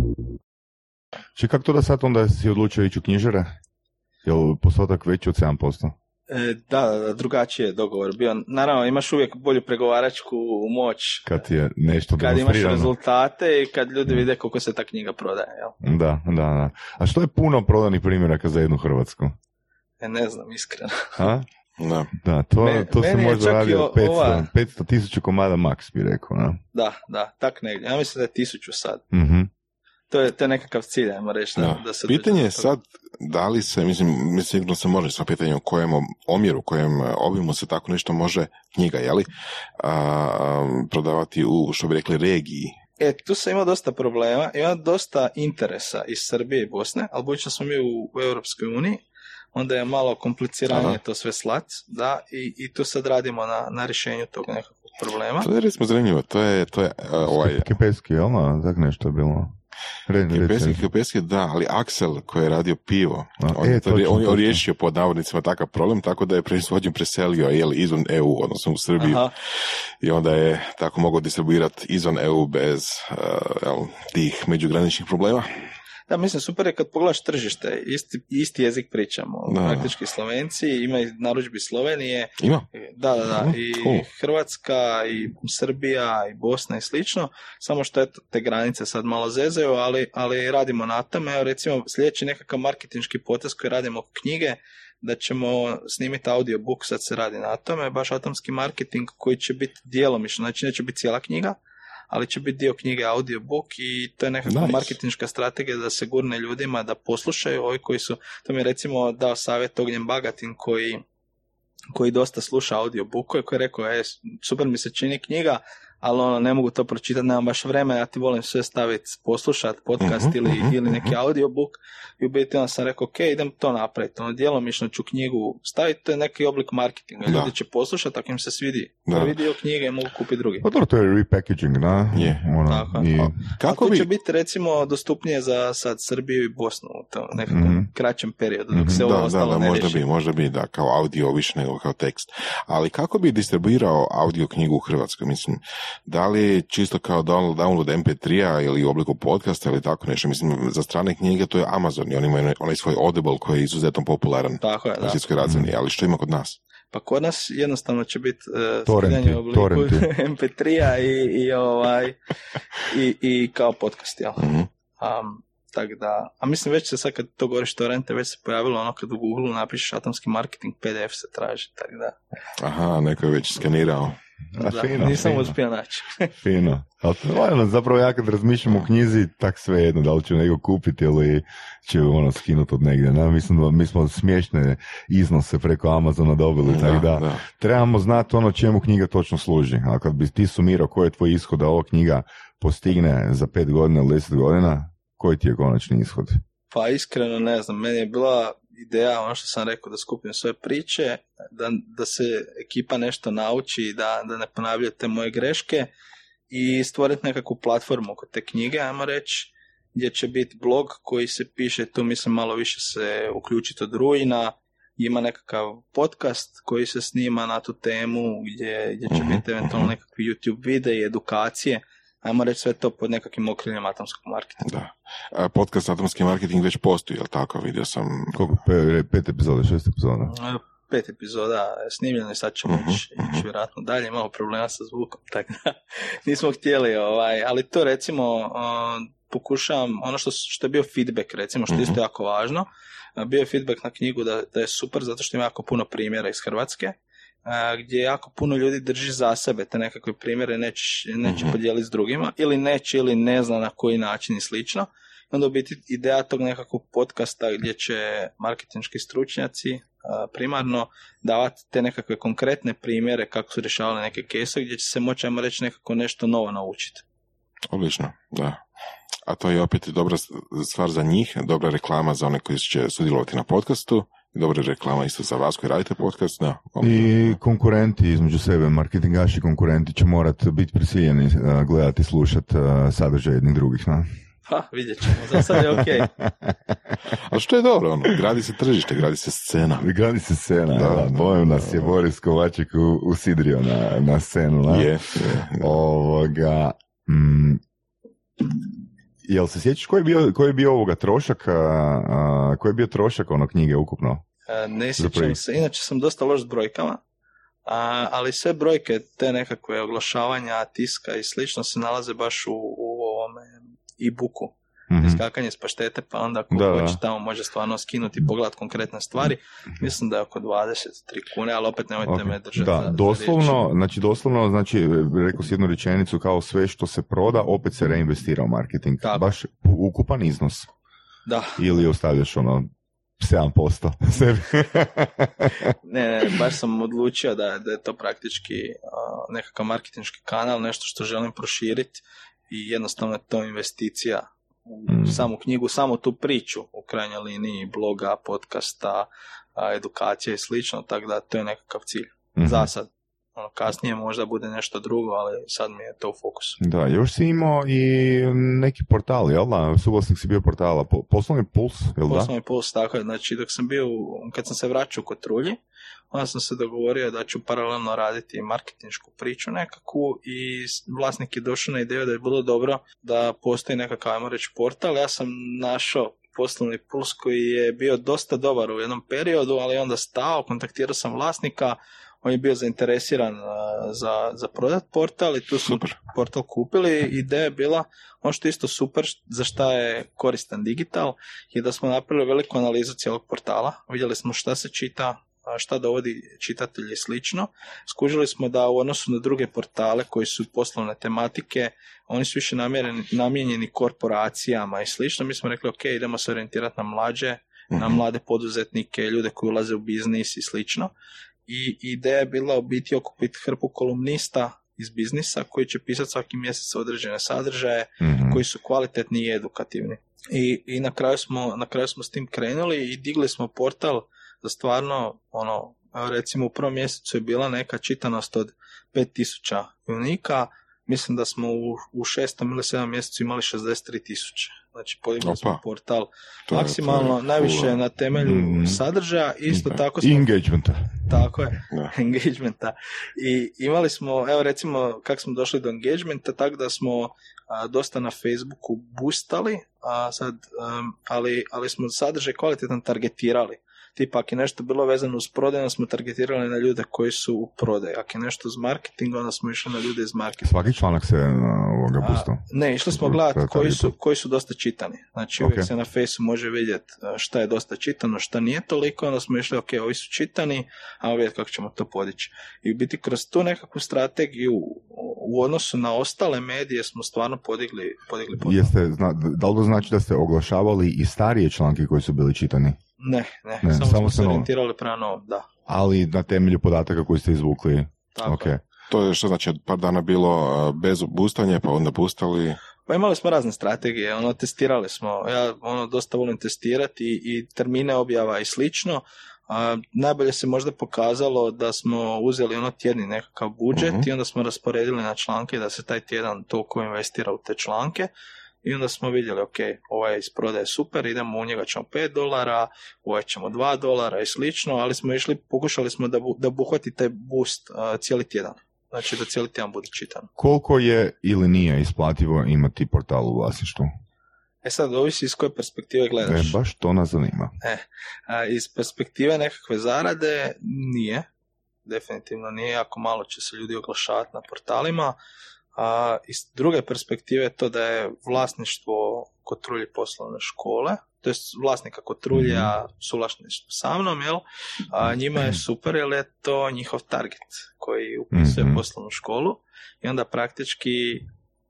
Če kako to da sad onda si odlučio ići u knjižare? Jel postotak veći od 7%? E, da, da, da, drugačiji je dogovor bio. Naravno, imaš uvijek bolju pregovaračku moć Kad je nešto kad imaš rezultate i kad ljudi vide koliko se ta knjiga prodaje. Jel? Da, da, da. A što je puno prodanih primjeraka za jednu Hrvatsku? E, ne znam, iskreno. A? Da. Da, to, Me- to se je možda radi o- od 500, ova- 500 tisuća komada max, bi rekao. Da? Da, da, tak negdje. Ja mislim da je tisuću sad. Mhm. To je, to je nekakav cilj, ajmo reći. Da, Da. da se Pitanje je sad, da li se, mislim, mislim sigurno se može sa pitanje u kojem omjeru, u kojem e, obimu se tako nešto može knjiga, jeli, a, prodavati u, što bi rekli, regiji. E, tu sam imao dosta problema, ima dosta interesa iz Srbije i Bosne, ali budući da smo mi u, u Europskoj uniji, onda je malo kompliciranije Aha. to sve slat, da, i, i tu sad radimo na, na rješenju tog nekakvog problema. To je recimo zanimljivo, to je, to je e, ovaj, Kipeski, jel? a? Tak nešto je bilo. Kipeski, da, ali Axel koji je radio pivo, A, on, e, je to, točno, on je točno. riješio pod navodnicima takav problem, tako da je proizvodnju preselio jel, izvan EU, odnosno u Srbiju, Aha, i onda je tako mogao distribuirati izvan EU bez uh, jel, tih međugraničnih problema. Da, mislim, super je kad pogledaš tržište, isti, isti jezik pričamo, Da. praktički Slovenci, ima i narudžbi Slovenije, Ima? Da, da, da. I cool. Hrvatska, i Srbija, i Bosna i slično. Samo što eto, te granice sad malo zezaju, ali, ali radimo na tome. Evo recimo sljedeći nekakav marketinški potez koji radimo oko knjige, da ćemo snimiti audiobook, sad se radi na tome, baš atomski marketing koji će biti djelomično, znači neće biti cijela knjiga, ali će biti dio knjige audiobook i to je nekakva Nice. marketinška strategija da se gurne ljudima da poslušaju ovi koji su, to mi je recimo dao savjet Ognjen Bagatin koji koji dosta sluša audiobookove, koji je rekao, e, super mi se čini knjiga, ali ono, ne mogu to pročitati, nemam baš vremena, ja ti volim sve staviti, poslušat podcast Mhm, ili, mhm, ili neki mhm. audiobook i u biti onda sam rekao, ok, idem to napraviti, ono, djelomično ću knjigu staviti, to je neki oblik marketinga, Da. ljudi će poslušati ako im se svidi Da. prvi dio knjige, mogu kupiti drugi. Pa dobro, to je repackaging, da? Je. Ono, Tako. A Kako bi... će biti recimo dostupnije za sad Srbiju i Bosnu u tom nekakvom kraćem periodu, dok se ovo Da, ostalo da, ne možda bi, možda bi, da, kao audio više nego kao tekst. Ali kako bi distribuirao audio knjigu u Hrvatskoj? Mislim, da li čisto kao download, download MP3-a ili u obliku podcasta ili tako nešto? Mislim, za strane knjige to je Amazon i oni imaju onaj svoj Audible koji je izuzetno popularan Tako je, na da. svjetskoj razini, ali što ima kod nas? Pa kod nas jednostavno će biti uh, Torrenti, skidanje u obliku torrenti. MP3-a i, i, ovaj, i, i kao podcast, jel? Mhm. Um, tak da, a mislim već se sad kad to govoriš torrente, već se pojavilo ono kad u Google napišeš atomski marketing, PDF se traži, tako da, Aha, neko je već skenirao. A, da fino, nisam uspio naći. Fino. Ali ono, zapravo ja kad razmišljam o knjizi, tak sve jedno, da li ću nego kupiti ili će ono skinuti od negdje. Ne? Mislim da mi smo smiješne iznose preko Amazona dobili, tako da, da. trebamo znati ono čemu knjiga točno služi. A kad bi ti sumirao koji je tvoj ishod da ova knjiga postigne za pet godina ili deset godina, koji ti je konačni ishod? Pa iskreno ne znam, meni je bila ideja, ono što sam rekao, da skupim sve priče, da, da se ekipa nešto nauči, da, da ne ponavljaju te moje greške i stvoriti nekakvu platformu oko te knjige, ajmo reći, gdje će biti blog koji se piše, tu mislim malo više se uključiti od rujna, ima nekakav podcast koji se snima na tu temu gdje, gdje će Mhm, biti eventualno mhm. nekakvi YouTube videi i edukacije, ajmo reći sve to pod nekakvim okriljem atomskog marketinga. Da. A podcast Atomski marketing već postoji, jel tako? Vidio sam... Koliko? Pe, pet epizoda, šest epizoda? E, Pet epizoda je snimljeno i sad ćemo Mhm, ići, ići vjerojatno dalje, imamo problema sa zvukom, tako da nismo htjeli, ovaj, ali to recimo uh, pokušavam, ono što, što je bio feedback recimo, što je isto Mhm. jako važno, bio je feedback na knjigu da, da je super zato što ima jako puno primjera iz Hrvatske, uh, gdje jako puno ljudi drži za sebe te nekakve primjere neće, neće Mhm. podijeliti s drugima, ili neće ili ne zna na koji način i slično. Onda u biti ideja tog nekakvog podcasta gdje će marketinški stručnjaci a, primarno davati te nekakve konkretne primjere kako su rješavali neke kese gdje će se moći, ajmo reći, nekako nešto novo naučiti. Odlično, da. A to je opet dobra stvar za njih, dobra reklama za one koji će sudjelovati na podcastu, dobra reklama isto za vas koji radite podcast, da. I konkurenti između sebe, marketingaši konkurenti će morat biti prisiljeni uh, gledati i slušati uh, sadržaj jednih drugih. Na? Ha, vidjet ćemo, za sad je ok. Ali što je dobro, ono, gradi se tržište, gradi se scena. Gradi se scena, Da, da, da, Bojem da, nas je da. Boris Kovaček u, usidrio na, na scenu. Na? Je, je. Ovoga, mm, jel se sjećaš koji je bio, koji je bio ovoga trošak, a, a, koji je bio trošak ono knjige ukupno? E, ne sjećam se, inače sam dosta loš s brojkama, a, ali sve brojke, te nekakve oglašavanja, tiska i slično se nalaze baš u, u ovome e-booku. Mhm. Iskakanje s paštete, pa onda ako Da, hoće tamo može stvarno skinuti i pogledat konkretne stvari. Mislim da je oko 23 kune, ali opet nemojte Ok. me držati Da, za- za doslovno, riječ. znači doslovno, znači rekao si jednu rečenicu kao sve što se proda opet se reinvestira u marketing. Tako. Baš ukupan iznos. Da, Ili ostavljaš ono 7% sebi. ne, ne, baš sam odlučio da, da je to praktički a, nekakav marketinški kanal, nešto što želim proširiti i jednostavno je to investicija Mm. samu knjigu, samu tu priču u krajnjoj liniji bloga, podcasta, edukacije i slično, tako da to je nekakav cilj. Mhm. Za sad. Ono, kasnije možda bude nešto drugo, ali sad mi je to u fokusu. Da, još si imao i neki portal, jel da? Suvlasnik si bio portala. Po- Poslovni puls, jel da? Poslovni puls, tako je. Znači, dok sam bio, kad sam se vraćao kod Trulji, onda sam se dogovorio da ću paralelno raditi marketinšku priču nekakvu i vlasnik je došao na ideju da je bilo dobro da postoji nekakav, ajmo reći, portal. Ja sam našao poslovni puls koji je bio dosta dobar u jednom periodu, ali onda stao, kontaktirao sam vlasnika, on je bio zainteresiran za, za prodat portal i tu smo Super. portal kupili. Ideja je bila, ono što je isto super, za šta je koristan digital, je da smo napravili veliku analizu cijelog portala. Vidjeli smo šta se čita, šta dovodi čitatelji i slično. Skužili smo da u odnosu na druge portale koji su poslovne tematike, oni su više namjereni, namijenjeni korporacijama i slično. Mi smo rekli, ok, idemo se orijentirati na mlađe, na Mhm. mlade poduzetnike, ljude koji ulaze u biznis i slično. I ideja je bila u biti okupiti hrpu kolumnista iz biznisa koji će pisati svaki mjesec određene sadržaje Mhm. koji su kvalitetni i edukativni. I, i na, kraju smo, na kraju smo s tim krenuli i digli smo portal za stvarno, ono, recimo u prvom mjesecu je bila neka čitanost od 5000 unika, mislim da smo u, u šestom ili sedam mjesecu imali 63 tisuće. Znači podigli smo portal To maksimalno, je najviše na temelju Mhm. sadržaja, isto Da. tako smo engagementa. tako je, Da. engagementa. I imali smo, evo recimo, kako smo došli do engagementa, tako da smo a, dosta na Facebooku boostali, a sad, em, ali, ali smo sadržaj kvalitetan targetirali. Tipa, ako je nešto bilo vezano uz prodaju, onda smo targetirali na ljude koji su u prodaju. Ako je nešto uz marketing, onda smo išli na ljude iz marketinga. Svaki članak se uh, ovoga pustao. Ne, išli smo gledati koji su, koji su dosta čitani. Znači uvijek Ok. se na fejsu može vidjeti e, šta je dosta čitano, šta nije toliko, onda smo išli, ok, ovi su čitani, a vidjeti kako ćemo to podići. I u biti kroz tu nekakvu strategiju u odnosu na ostale medije smo stvarno podigli, podigli. Jeste, zna, da li to znači da ste oglašavali i starije članke koji su bili čitani? Ne, ne, Ne, samo, samo smo se orijentirali prema novom, da. Ali na temelju podataka koji ste izvukli. Tako ok. je. To je što znači od par dana bilo bez boostanja, pa onda boostali. Pa imali smo razne strategije, ono, testirali smo, ja ono, dosta volim testirati i, i termine objava i slično, a, najbolje se možda pokazalo da smo uzeli ono tjedni nekakav budžet Mhm. i onda smo rasporedili na članke da se taj tjedan toliko investira u te članke i onda smo vidjeli, ok, ovaj iz prodaje super, idemo u njega ćemo 5 dolara, ovaj ćemo 2 dolara i slično, ali smo išli, pokušali smo da, bu, da obuhvati taj boost a, cijeli tjedan. Znači da cijeli tjedan bude čitan. Koliko je ili nije isplativo imati portal u vlasništvu? E sad, ovisi iz koje perspektive E, gledaš. baš to nas zanima. A iz perspektive nekakve zarade nije, definitivno nije, jako malo će se ljudi oglašavati na portalima, a iz druge perspektive to da je vlasništvo kod trulji poslovne škole, to je vlasnika kod trulja suvlasništvo sa mnom, jel? A njima je super jer je to njihov target koji upisuje Mhm. poslovnu školu i onda praktički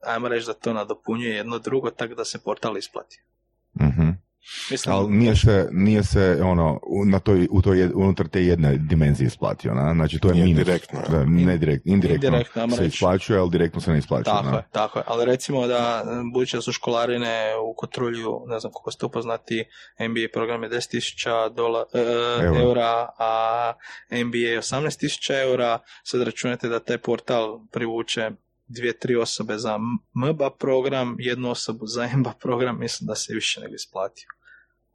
ajmo reći da to nadopunjuje jedno drugo tako da se portal isplati. Mhm. Mislim, Ali nije se, nije se ono, na toj, u toj, unutar te jedne dimenzije isplatio, na? znači to je Nije minus. direktno. Da, ne direkt, indirektno, Indirektno, se reći. isplaćuje, ali direktno se ne isplaćuje. Tako na. je, tako je. Ali recimo da, budući da su školarine u Kotrulju, ne znam koliko ste upoznati, MBA program je 10.000 dola, e, Eura. eura, a MBA je 18.000 eura, sad računate da taj portal privuče dvije, tri osobe za MBA program, jednu osobu za MBA program, mislim da se više nego isplatio.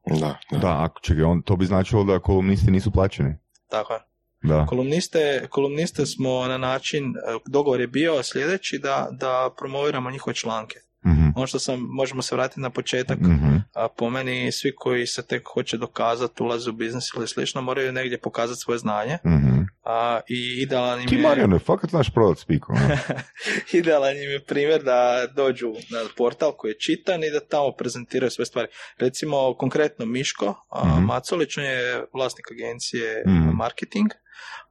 Da, da. Da, ako čekaj, on, to bi značilo da kolumnisti nisu plaćeni. Tako je. Da. Kolumniste, kolumniste smo na način, e, dogovor je bio sljedeći da, da promoviramo njihove članke. Mhm. Ono što sam, možemo se vratiti na početak, Mhm. a po meni svi koji se tek hoće dokazati, ulaze u biznis ili slično, moraju negdje pokazati svoje znanje Mhm. a, i idealan im Ti je... Marijane, fakat znaš prodat spiku. Idealan im je primjer da dođu na portal koji je čitan i da tamo prezentiraju sve stvari. Recimo, konkretno Miško a, Mhm. Macolić, on je vlasnik agencije Mhm. marketing,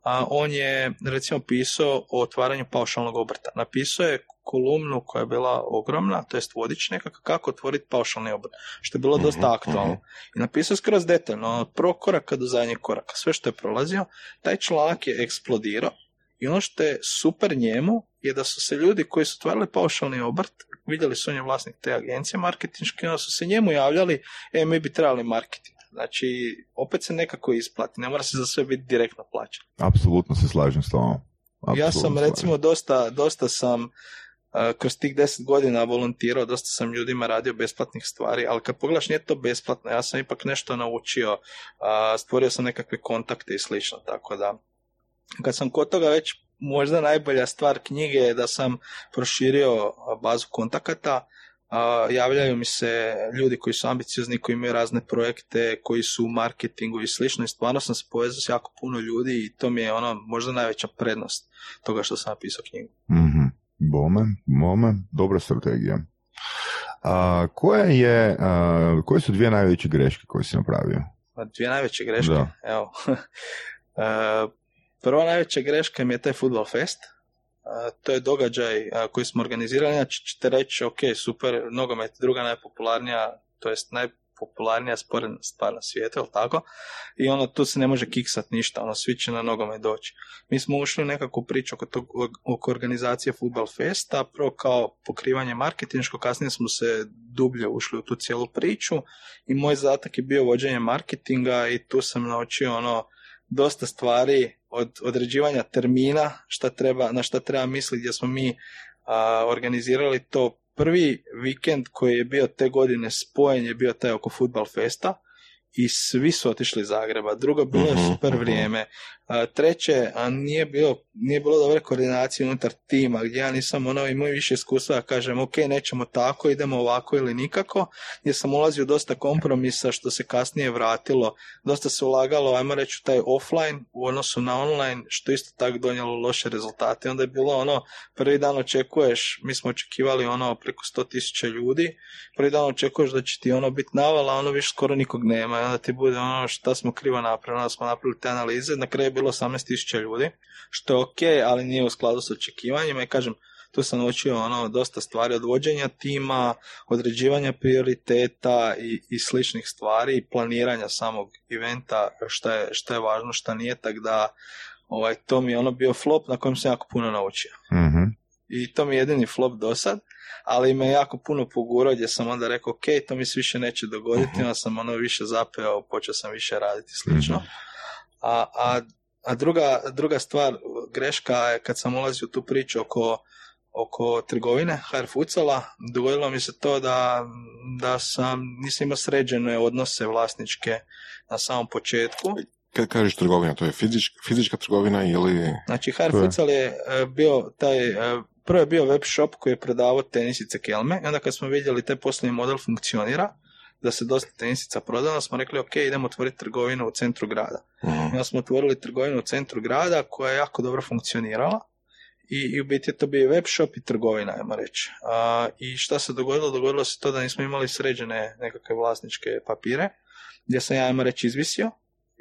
a on je recimo pisao o otvaranju paušalnog obrta. Napisao je kolumnu koja je bila ogromna, to jest vodič nekako kako otvoriti paušalni obrt, što je bilo dosta Mhm, aktualno. mhm. I napisao skroz detaljno, od prvog koraka do zadnjeg koraka, sve što je prolazio, taj članak je eksplodirao i ono što je super njemu je da su se ljudi koji su otvarali paušalni obrt, vidjeli su on je vlasnik te agencije marketinške, onda su se njemu javljali, e, mi bi trebali marketing. Znači, opet se nekako isplati, ne mora se za sve biti direktno plaćan. Apsolutno se slažem s tobom. Ja sam recimo dosta, dosta sam uh, kroz tih deset godina volontirao, dosta sam ljudima radio besplatnih stvari, ali kad pogledaš nije to besplatno, ja sam ipak nešto naučio, stvorio sam nekakve kontakte i slično, tako da kad sam kod toga već možda najbolja stvar knjige je da sam proširio bazu kontakata, javljaju mi se ljudi koji su ambiciozni, koji imaju razne projekte, koji su u marketingu i slično i stvarno sam se povezao s jako puno ljudi i to mi je ono možda najveća prednost toga što sam napisao knjigu. Mhm. Bome, bome, dobra strategija. A, koja je, a, koje su dvije najveće greške koje si napravio? A Dvije najveće greške, Da. evo. E, Prva najveća greška mi je taj Football Fest. E, To je događaj a, koji smo organizirali, znači ćete reći, ok, super, nogomet, druga najpopularnija, to jest najpopularnija sporedna stvar na svijetu, jel tako? I ono, tu se ne može kiksat ništa, ono, svi će na nogomet doći. Mi smo ušli u nekakvu priču oko, tog, oko organizacije Football Festa, prvo kao pokrivanje marketinško, kasnije smo se dublje ušli u tu cijelu priču i moj zadatak je bio vođenje marketinga i tu sam naučio ono, dosta stvari od određivanja termina šta treba, na šta treba misliti gdje smo mi a, organizirali to prvi vikend koji je bio te godine spojen je bio taj oko Football Festa i svi su otišli iz Zagreba. Drugo, bilo je Mhm, super mhm. vrijeme. Treće, a nije, bilo, nije bilo dobre koordinacije unutar tima, gdje ja nisam ono imao više iskustva da kažem, ok, nećemo tako, idemo ovako ili nikako, gdje sam ulazio dosta kompromisa što se kasnije vratilo. Dosta se ulagalo, ajmo reći, taj offline u odnosu na online, što isto tako donijelo loše rezultate. Onda je bilo ono, prvi dan očekuješ, mi smo očekivali ono preko 100.000 ljudi, prvi dan očekuješ da će ti ono biti navala, ono više skoro nikog nema onda ti bude ono šta smo krivo napravili, onda smo napravili te analize, na kraju bilo 18.000 ljudi, što je ok, ali nije u skladu s očekivanjima i kažem, tu sam naučio ono dosta stvari od vođenja tima, određivanja prioriteta i, i sličnih stvari i planiranja samog eventa, šta je, šta je važno, šta nije, tako da ovaj, to mi je ono bio flop na kojem sam jako puno naučio Mhm. i to mi je jedini flop do sad, ali me jako puno pogurao gdje sam onda rekao ok, to mi se više neće dogoditi, onda sam ono više zapeo, počeo sam više raditi slično. A, a, a druga, druga stvar, greška je kad sam ulazio u tu priču oko oko trgovine HR Futsala, dogodilo mi se to da, da sam, nisam imao sređene odnose vlasničke na samom početku. Kad kažeš trgovina, to je fizička, fizička trgovina ili... Znači, HR Futsal je e, bio taj, e, prvo je bio web shop koji je prodavao tenisice kelme i onda kad smo vidjeli taj poslovni model funkcionira, da se dosta tenisica proda, onda smo rekli ok, idemo otvoriti trgovinu u centru grada. Mhm. onda smo otvorili trgovinu u centru grada koja je jako dobro funkcionirala i, i u biti je to bio web shop i trgovina, ajmo reći. A, I šta se dogodilo? Dogodilo se to da nismo imali sređene nekakve vlasničke papire, gdje sam ja, ajmo reći, izvisio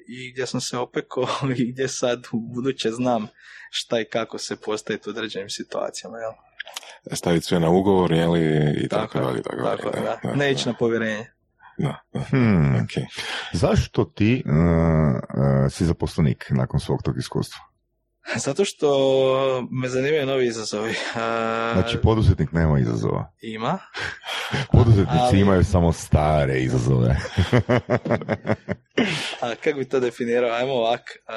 i gdje sam se opekao i gdje sad u buduće znam šta i kako se postaviti u određenim situacijama. Jel? Staviti sve na ugovor, jeli, i tako, Tako je, dalje, tako, Tako, dalje. je, da. Ne ići na povjerenje. Da, da, Hmm. ok. Zašto ti uh, uh, si zaposlenik nakon svog tog iskustva? Zato što me zanimaju novi izazovi. A, Znači, poduzetnik nema izazova. ima. Poduzetnici Ali- imaju samo stare izazove. A kako bi to definirao? Ajmo ovak. A,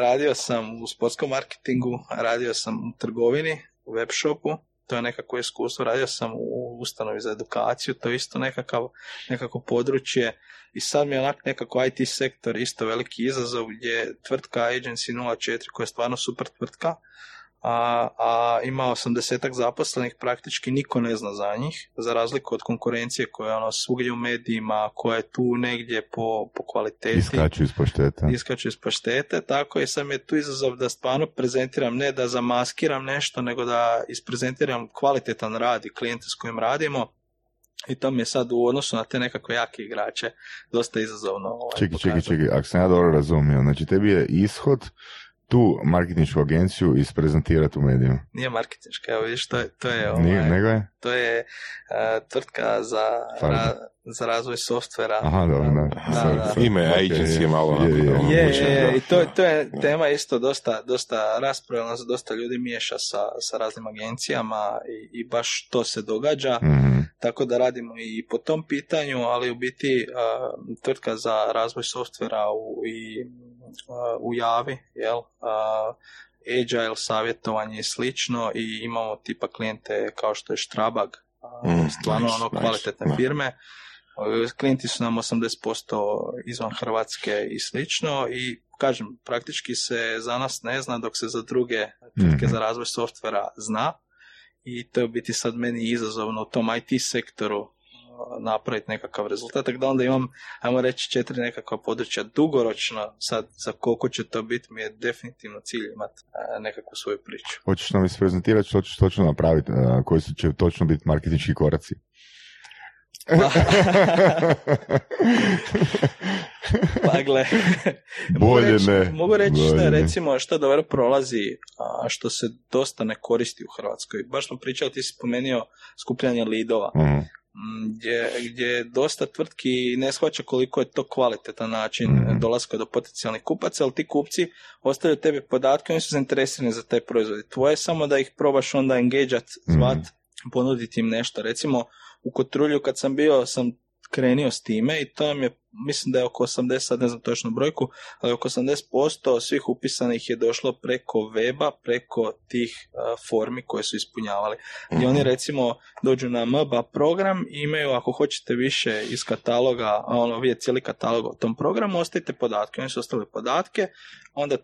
radio sam u sportskom marketingu, radio sam u trgovini, u web shopu, to je nekako iskustvo. Radio sam u ustanovi za edukaciju, to je isto nekakav, nekako područje. I sad mi je onak nekako IT sektor isto veliki izazov gdje je tvrtka Agency 04 koja je stvarno super tvrtka, a, a ima 80 zaposlenih, praktički niko ne zna za njih, za razliku od konkurencije koja je ono svugdje u medijima, koja je tu negdje po, po kvaliteti. Iskaču iz pašteta. Iskaču iz paštete, tako i sam je tu izazov da stvarno prezentiram, ne da zamaskiram nešto, nego da isprezentiram kvalitetan rad i klijente s kojim radimo. I to mi je sad u odnosu na te nekakve jake igrače dosta izazovno. Ovaj, Čekaj, čekaj, čekaj, ako sam ja dobro razumio, znači tebi je ishod tu marketinšku agenciju isprezentirati u medijima. Nije marketinška, evo vidiš, to je, to je, ovaj, Nije, nego je? to je eh, tvrtka za, ra- za razvoj softvera. Aha, dobro, da. Da, da. Ime agency je malo je, je, je. Je, je, je, i to, to je tema isto dosta, dosta raspravljena, dosta ljudi miješa sa, sa raznim agencijama i, i baš to se događa, Mhm. tako da radimo i po tom pitanju, ali u biti a, tvrtka za razvoj softvera u, i, u javi, jel, agile savjetovanje i slično i imamo tipa klijente kao što je Strabag, a, Mm, stvarno nice, ono nice, kvalitetne da. firme. Klijenti su nam 80% izvan Hrvatske i slično i kažem, praktički se za nas ne zna dok se za druge tvrtke Mhm. za razvoj softvera zna i to je biti sad meni izazovno u tom IT sektoru napraviti nekakav rezultat, tako da onda imam, ajmo reći, četiri nekakva područja dugoročno, sad za koliko će to biti mi je definitivno cilj imati uh, nekakvu svoju priču. Hoćeš nam isprezentirati što ćeš točno napraviti, a, koji su će točno biti marketinški koraci? Pa gle, mogu reći, ne. mogu reći što Bolje je ne. recimo što dobro prolazi, a što se dosta ne koristi u Hrvatskoj. Baš smo pričali, ti si spomenuo skupljanje lidova, Mhm. M, gdje, gdje dosta tvrtki ne shvaća koliko je to kvalitetan način Mhm. dolaska do potencijalnih kupaca, ali ti kupci ostavljaju tebi podatke, oni su zainteresirani za taj proizvod. Tvoje je samo da ih probaš onda engageat, zvat, ponuditi im nešto. Recimo, u Kotrulju kad sam bio, sam krenio s time i to je, mislim da je oko 80, sad ne znam točno brojku, ali oko 80% svih upisanih je došlo preko weba, preko tih uh, formi koje su ispunjavali. I oni recimo dođu na MBA program i imaju, ako hoćete više iz kataloga, ono vidjeti cijeli katalog o tom programu, ostavite podatke. Oni su ostavili podatke, onda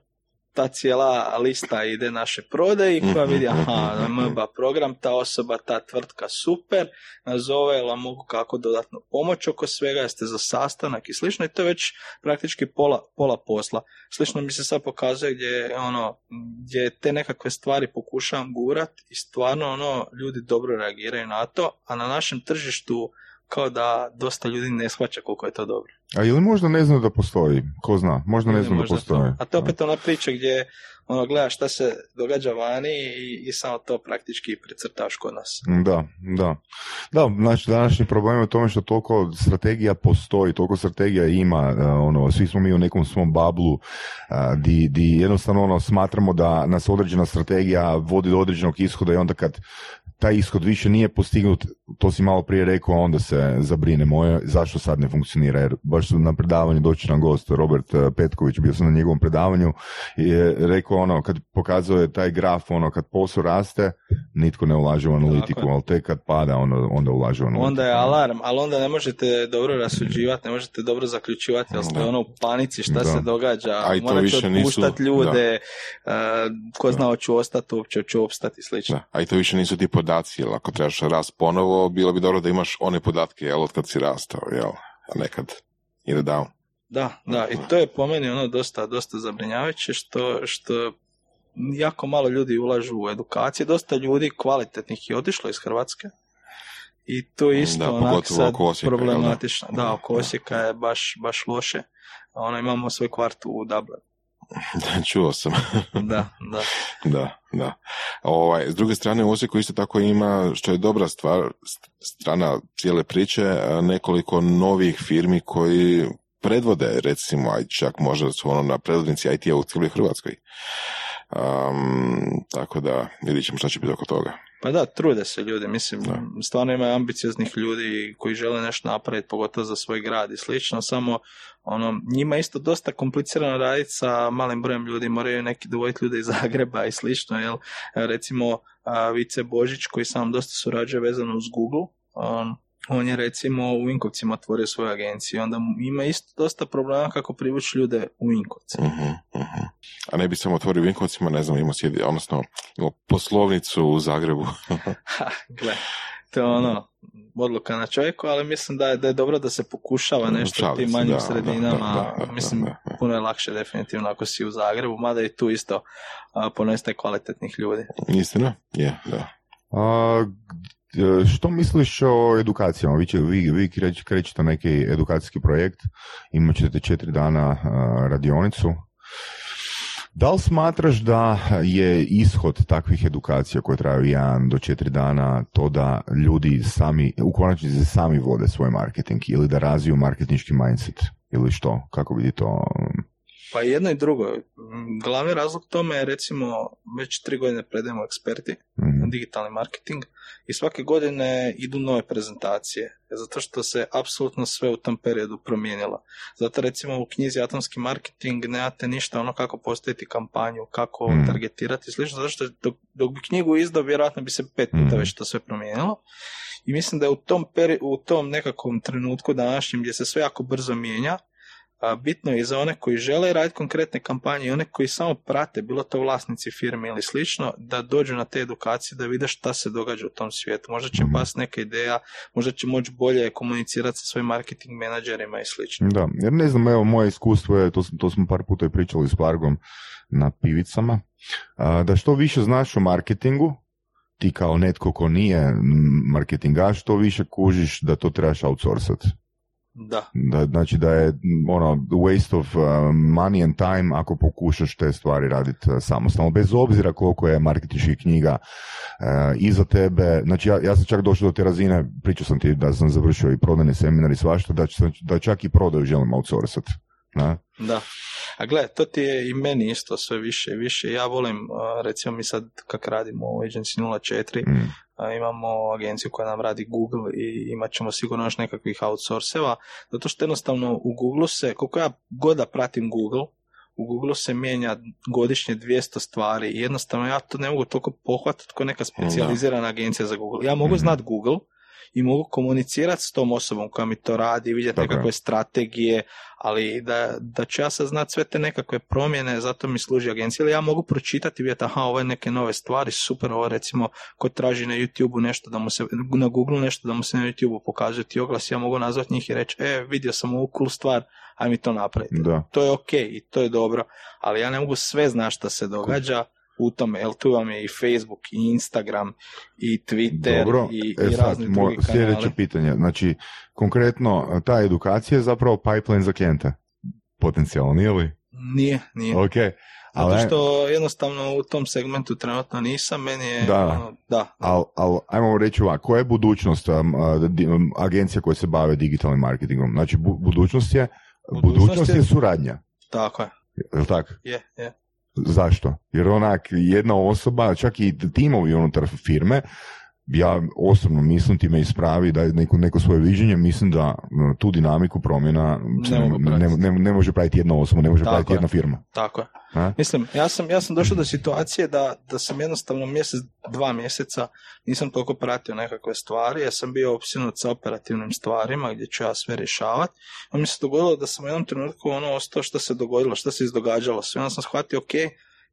ta cijela lista ide naše prodaji koja vidi, aha, MBA program, ta osoba, ta tvrtka super, nazove, vam mogu kako dodatno pomoć oko svega, jeste za sastanak i slično i to je već praktički pola, pola posla. Slično mi se sad pokazuje gdje ono, gdje te nekakve stvari pokušavam gurat i stvarno ono, ljudi dobro reagiraju na to, a na našem tržištu kao da dosta ljudi ne shvaća koliko je to dobro. A ili možda ne znaju da postoji? Ko zna? Možda ne znam da postoji. to. A to opet ona priča gdje ono, gledaš šta se događa vani i, i samo to praktički precrtaš kod nas. Da, da. Da, znači današnji problem je u tome što toliko strategija postoji, toliko strategija ima, uh, ono, svi smo mi u nekom svom bablu, uh, di, di jednostavno ono, smatramo da nas određena strategija vodi do određenog ishoda i onda kad taj ishod više nije postignut, to si malo prije rekao, onda se zabrinemo e, zašto sad ne funkcionira, jer baš su na predavanju doći nam gost Robert uh, Petković, bio sam na njegovom predavanju i je rekao ono, kad pokazuje taj graf, ono, kad posao raste, nitko ne ulaže u analitiku, je. ali tek kad pada, onda, onda ulaže u analitiku. Onda je alarm, ali onda ne možete dobro rasuđivati, ne možete dobro zaključivati, jer ste Da. ono u panici šta Da. se događa, A i to morate više nisu- ljude, uh, ko zna hoću ostati uopće, hoću opstati slično. Da, a i to više nisu ti podaci, jel ako trebaš rast ponovo, bilo bi dobro da imaš one podatke, jel, od kad si rastao, jel, a nekad ide down. Da, da, i to je po meni ono dosta, dosta zabrinjavajuće što, što jako malo ljudi ulažu u edukacije, dosta ljudi kvalitetnih je otišlo iz Hrvatske i to je isto Da, onak sad oko Osijeka, problematično. Da, oko. Osijeka je baš, baš loše. Ono, imamo svoj kvart u Dublinu. Čuo sam. Da, da. da, da. Ovaj, s druge strane, u Osijeku isto tako ima, što je dobra stvar, st- strana cijele priče, a, nekoliko novih firmi koji predvode, recimo, aj čak možda su ono na predvodnici IT-a u cijeloj Hrvatskoj. Um, tako da vidit ćemo šta će biti oko toga. Pa da, trude se ljudi, mislim, Da. stvarno ima ambicioznih ljudi koji žele nešto napraviti, pogotovo za svoj grad i slično, samo ono, njima je isto dosta komplicirano raditi sa malim brojem ljudi, moraju neki dovoditi ljude iz Zagreba i slično, jel? Recimo, Vice Božić koji sam dosta surađuje vezano uz Google, on, on je recimo u Vinkovcima otvorio svoju agenciju, onda ima isto dosta problema kako privući ljude u Vinkovce. Mhm, mhm. Mhm. A ne bi samo otvorio u Vinkovcima, ne znam, imao sjedi, odnosno imao poslovnicu u Zagrebu. Ha, gle, to je ono, odluka na čovjeku, ali mislim da je, da je dobro da se pokušava nešto u tim manjim da, sredinama. da, da, da, mislim, da, da. puno je lakše definitivno ako si u Zagrebu, mada i tu isto a, ponestaje kvalitetnih ljudi. Istina? Je, da. A, što misliš o edukacijama? Vi, će, vi, vi kreć- krećete neki edukacijski projekt, imat ćete četiri dana a, radionicu. Da li smatraš da je ishod takvih edukacija koje traju jedan do četiri dana to da ljudi sami, u konačnici sami vode svoj marketing ili da razviju marketinški mindset ili što? Kako vidi to? Pa jedno i drugo. Glavni razlog tome je recimo već tri godine predajemo eksperti Mhm. Digitalni marketing i svake godine idu nove prezentacije, zato što se apsolutno sve u tom periodu promijenilo. Zato recimo u knjizi Atomski marketing nemate ništa ono kako postaviti kampanju, kako Mhm. targetirati i slično, zato što dok, dok bi knjigu izdao vjerojatno bi se pet puta Mhm. već to sve promijenilo. I mislim da je u tom, peri- u tom nekakvom trenutku današnjem gdje se sve jako brzo mijenja, a, bitno je i za one koji žele raditi konkretne kampanje i one koji samo prate, bilo to vlasnici firme ili slično, da dođu na te edukacije, da vide šta se događa u tom svijetu. Možda će pas neka ideja, možda će moći bolje komunicirati sa svojim marketing menadžerima i slično. Da, jer ne znam, evo, moje iskustvo je, to, to smo par puta i pričali s Vargom na pivicama, da što više znaš o marketingu, ti kao netko ko nije marketingaš, to više kužiš da to trebaš outsourcat. Da, Da, znači da je ono waste of uh, money and time ako pokušaš te stvari raditi uh, samostalno, bez obzira koliko je marketinških knjiga uh, iza tebe. Znači ja, ja sam čak došao do te razine, pričao sam ti da sam završio i prodajni seminar i svašta, da, ću- da čak i prodaju želim outsourcat. Da? da. A gle, to ti je i meni isto sve više i više. Ja volim, a, recimo mi sad kak radimo u Agency 04, Mm. Imamo agenciju koja nam radi Google i imat ćemo sigurno još nekakvih outsourceva, zato što jednostavno u Google se, koliko ja god da pratim Google, u Google se mijenja godišnje 200 stvari i jednostavno ja to ne mogu toliko pohvatati kao neka specijalizirana agencija za Google. Ja mogu Mhm. znati Google i mogu komunicirati s tom osobom koja mi to radi, vidjeti nekakve strategije, ali da, da ću ja sad znati sve te nekakve promjene, zato mi služi agencija, ili ja mogu pročitati i vidjeti, aha, ovo je neke nove stvari, super, ovo recimo, ko traži na YouTube nešto da mu se, na Google nešto da mu se na YouTube pokazuje ti oglas, ja mogu nazvati njih i reći, e, vidio sam ovu cool stvar, aj mi to napraviti. Da. To je ok i to je dobro, ali ja ne mogu sve znati šta se događa u tome, jer tu vam je i Facebook, i Instagram, i Twitter, Dobro, i, e i sad, razni mo- drugi sljedeće pitanje. Znači, konkretno, ta edukacija je zapravo pipeline za klijente. Potencijalno, nije li? Nije, nije. Ok. Zato Ali, što jednostavno u tom segmentu trenutno nisam, meni je... Da. ono, da, al, al, ajmo reći ovako, koja je budućnost um, um, agencija koje se bave digitalnim marketingom? Znači, bu- budućnost je, Budućnost budućnost je je- suradnja. tako je. Je li tako? Je, je. Zašto? Jer onak jedna osoba, čak i timovi unutar firme, ja osobno mislim, ti me ispravi, da je neko, neko svoje viđenje, mislim da tu dinamiku promjena Ne ne, ne, pratiti. ne- ne može praviti jedna osoba, ne može Tako praviti je. jedna firma. Tako je. A? Mislim, ja sam, ja sam došao do situacije da, da sam jednostavno mjesec, dva mjeseca nisam toliko pratio nekakve stvari, ja sam bio opsjenut sa operativnim stvarima gdje ću ja sve rješavati. A mi se dogodilo da sam u jednom trenutku ono ostao što se dogodilo, što se izdogađalo. Sve onda sam shvatio, ok,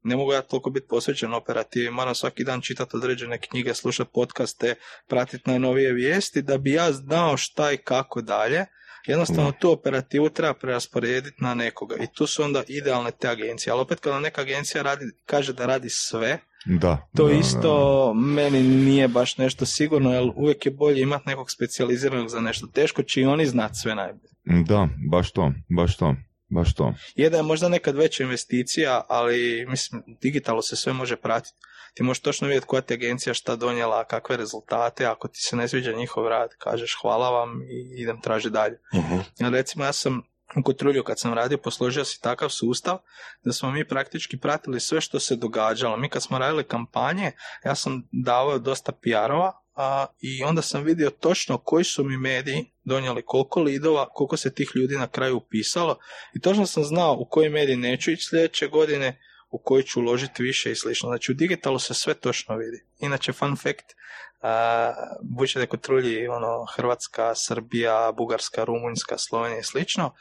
ne mogu ja toliko biti posvećen operativi, moram svaki dan čitati određene knjige, slušati podcaste, pratiti najnovije vijesti, da bi ja znao šta i kako dalje. Jednostavno tu operativu treba prerasporediti na nekoga i tu su onda idealne te agencije. Ali opet kada neka agencija radi, kaže da radi sve, Da. to da, isto meni nije baš nešto sigurno, jer uvijek je bolje imati nekog specijaliziranog za nešto. Teško će i oni znati sve najbolje. Da. da, baš to, baš to, baš to. Je da je možda nekad veća investicija, ali mislim, digitalno se sve može pratiti. Ti možeš točno vidjeti koja ti agencija šta donijela, kakve rezultate, ako ti se ne sviđa njihov rad, kažeš hvala vam i idem traži dalje. Jer recimo ja sam u Kotrulju kad sam radio posložio si takav sustav da smo mi praktički pratili sve što se događalo. Mi kad smo radili kampanje, ja sam davao dosta PR-ova a, i onda sam vidio točno koji su mi mediji donijeli koliko lidova, koliko se tih ljudi na kraju upisalo i točno sam znao u koji mediji neću ići sljedeće godine, u koji ću uložiti više i slično. Znači u digitalu se sve točno vidi. Inače, fun fact, a, budući da je Kotrulji ono, Hrvatska, Srbija, Bugarska, Rumunjska, Slovenija i slično,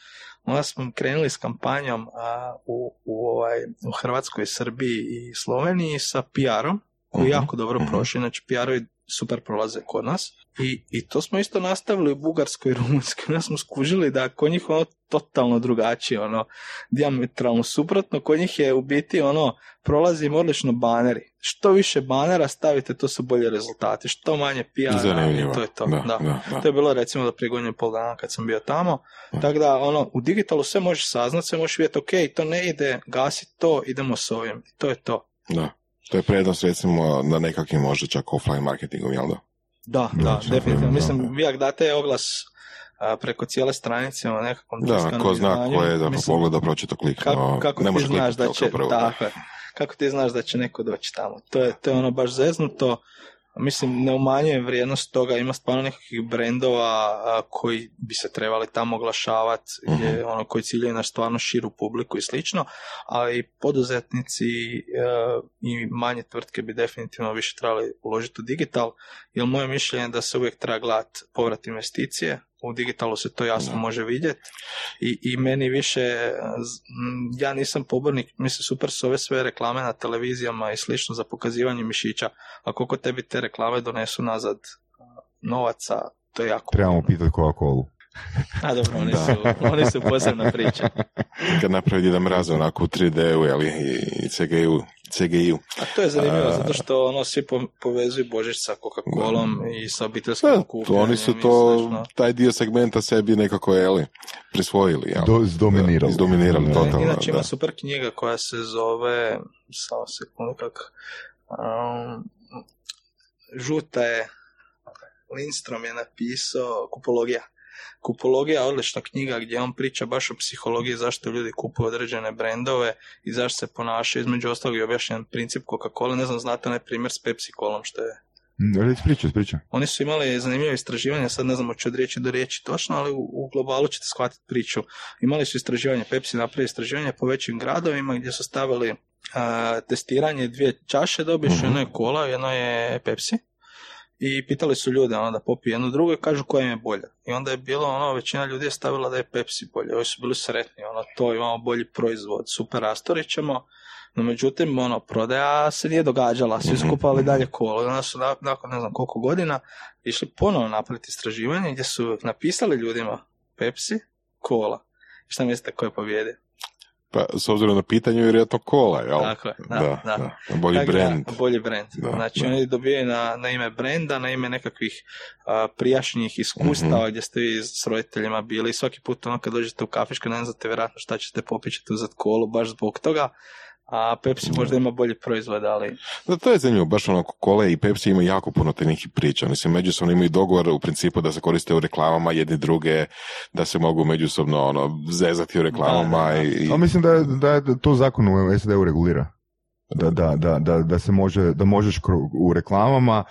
onda smo krenuli s kampanjom a, u, u, ovaj, u Hrvatskoj, Srbiji i Sloveniji sa PR-om, koji Mhm, jako dobro mhm. prošli, znači PR-ovi super prolaze kod nas. I, I to smo isto nastavili u Bugarskoj i Rumunjskoj. Onda smo skužili da kod njih ono totalno drugačije, ono diametralno suprotno. Kod njih je u biti ono prolazi im odlično baneri. Što više banera stavite, to su bolji rezultati. Što manje PR, Zanimljivo. to je to. Da, da. da, da. To je bilo recimo do prije pol dana kad sam bio tamo. Da. Tako da ono, u digitalu sve možeš saznat, sve možeš vidjeti, ok, to ne ide, gasi to, idemo s ovim. To je to. Da. To je prednost recimo na nekakvim možda čak offline marketingom, jel da? Da, Da, da, definitivno. da. Mislim, vi ako date oglas a, preko cijele stranice o nekakvom Da, ko zna ko je da mislim, pogleda pročito kliknuo, kako, kako ne ti može znaš da će, prvo, tako kako ti znaš da će neko doći tamo. To je, to je ono baš zeznuto. Mislim, ne umanjuje vrijednost toga, ima stvarno nekakvih brendova koji bi se trebali tamo oglašavati, gdje, ono, koji ciljaju na stvarno širu publiku i slično, ali poduzetnici e, i manje tvrtke bi definitivno više trebali uložiti u digital, jer moje mišljenje je da se uvijek treba gledati povrat investicije, u digitalu se to jasno može vidjeti i, i meni više, ja nisam pobornik, mislim super su ove sve reklame na televizijama i slično za pokazivanje mišića, a koliko tebi te reklame donesu nazad novaca, to je jako Trebamo pitati Coca-Cola. A dobro, oni Da. su, oni su posebna priča. Kad napravi Dida Mraza onako u 3D-u, jel, i CGI-u, CGI-u. A to je zanimljivo, A- zato što ono svi po- povezuju Božić sa Coca-Colom i sa obiteljskim Da, to, oni su to, slično. taj dio segmenta sebi nekako, jeli, prisvojili, jel? Do, zdominirali. Da, izdominirali, Da. totalno. Inače ima da. super knjiga koja se zove, samo sekundu kak, um, žuta je, Lindstrom je napisao Kupologija. Kupologija je odlična knjiga gdje on priča baš o psihologiji zašto ljudi kupuju određene brendove i zašto se ponašaju. Između ostalog je objašnjen princip Coca-Cola. Ne znam, znate onaj primjer s Pepsi Colom što je Mm, Reci priča, priča. oni su imali zanimljivo istraživanje, sad ne znam hoću od riječi do riječi točno, ali u, u globalu ćete shvatiti priču. Imali su istraživanje, Pepsi napravio istraživanje po većim gradovima gdje su stavili a, testiranje dvije čaše, dobiješ Mhm. jedno je kola, jedno je Pepsi. I pitali su ljude ono, da popiju jednu drugu i kažu koja im je bolja. I onda je bilo ono, većina ljudi je stavila da je Pepsi bolje. Ovi su bili sretni, ono, to imamo bolji proizvod, super rastorit ćemo. No međutim, ono, prodaja se nije događala, svi su Mhm. kupovali dalje kolo. I onda su na- nakon ne znam koliko godina išli ponovo napraviti istraživanje gdje su napisali ljudima Pepsi, kola. I šta mislite ko je pobjedio? Pa, s obzirom na pitanje, vjerojatno kola, jel? Tako je, da, da, da. da. Bolji Tako da, brand. Bolji brand. Da, znači da. oni dobijaju na, na ime brenda, na ime nekakvih a, prijašnjih iskustava Mhm. gdje ste vi s roditeljima bili i svaki put ono kad dođete u kafišku ne znate vjerojatno šta ćete popiti, ćete uzeti kolu baš zbog toga. A Pepsi Da. možda ima bolji proizvod, ali Da, to je zanimljivo, baš ono, Cola i Pepsi imaju jako puno te nekih priča. Oni se međusobno imaju dogovor u principu da se koriste u reklamama jedni druge, da se mogu međusobno ono, zezati u reklamama Da, da, da. i... A mislim da, je- da je to zakon u SAD-u regulira. Da, da, da, da, da se može, da možeš u reklamama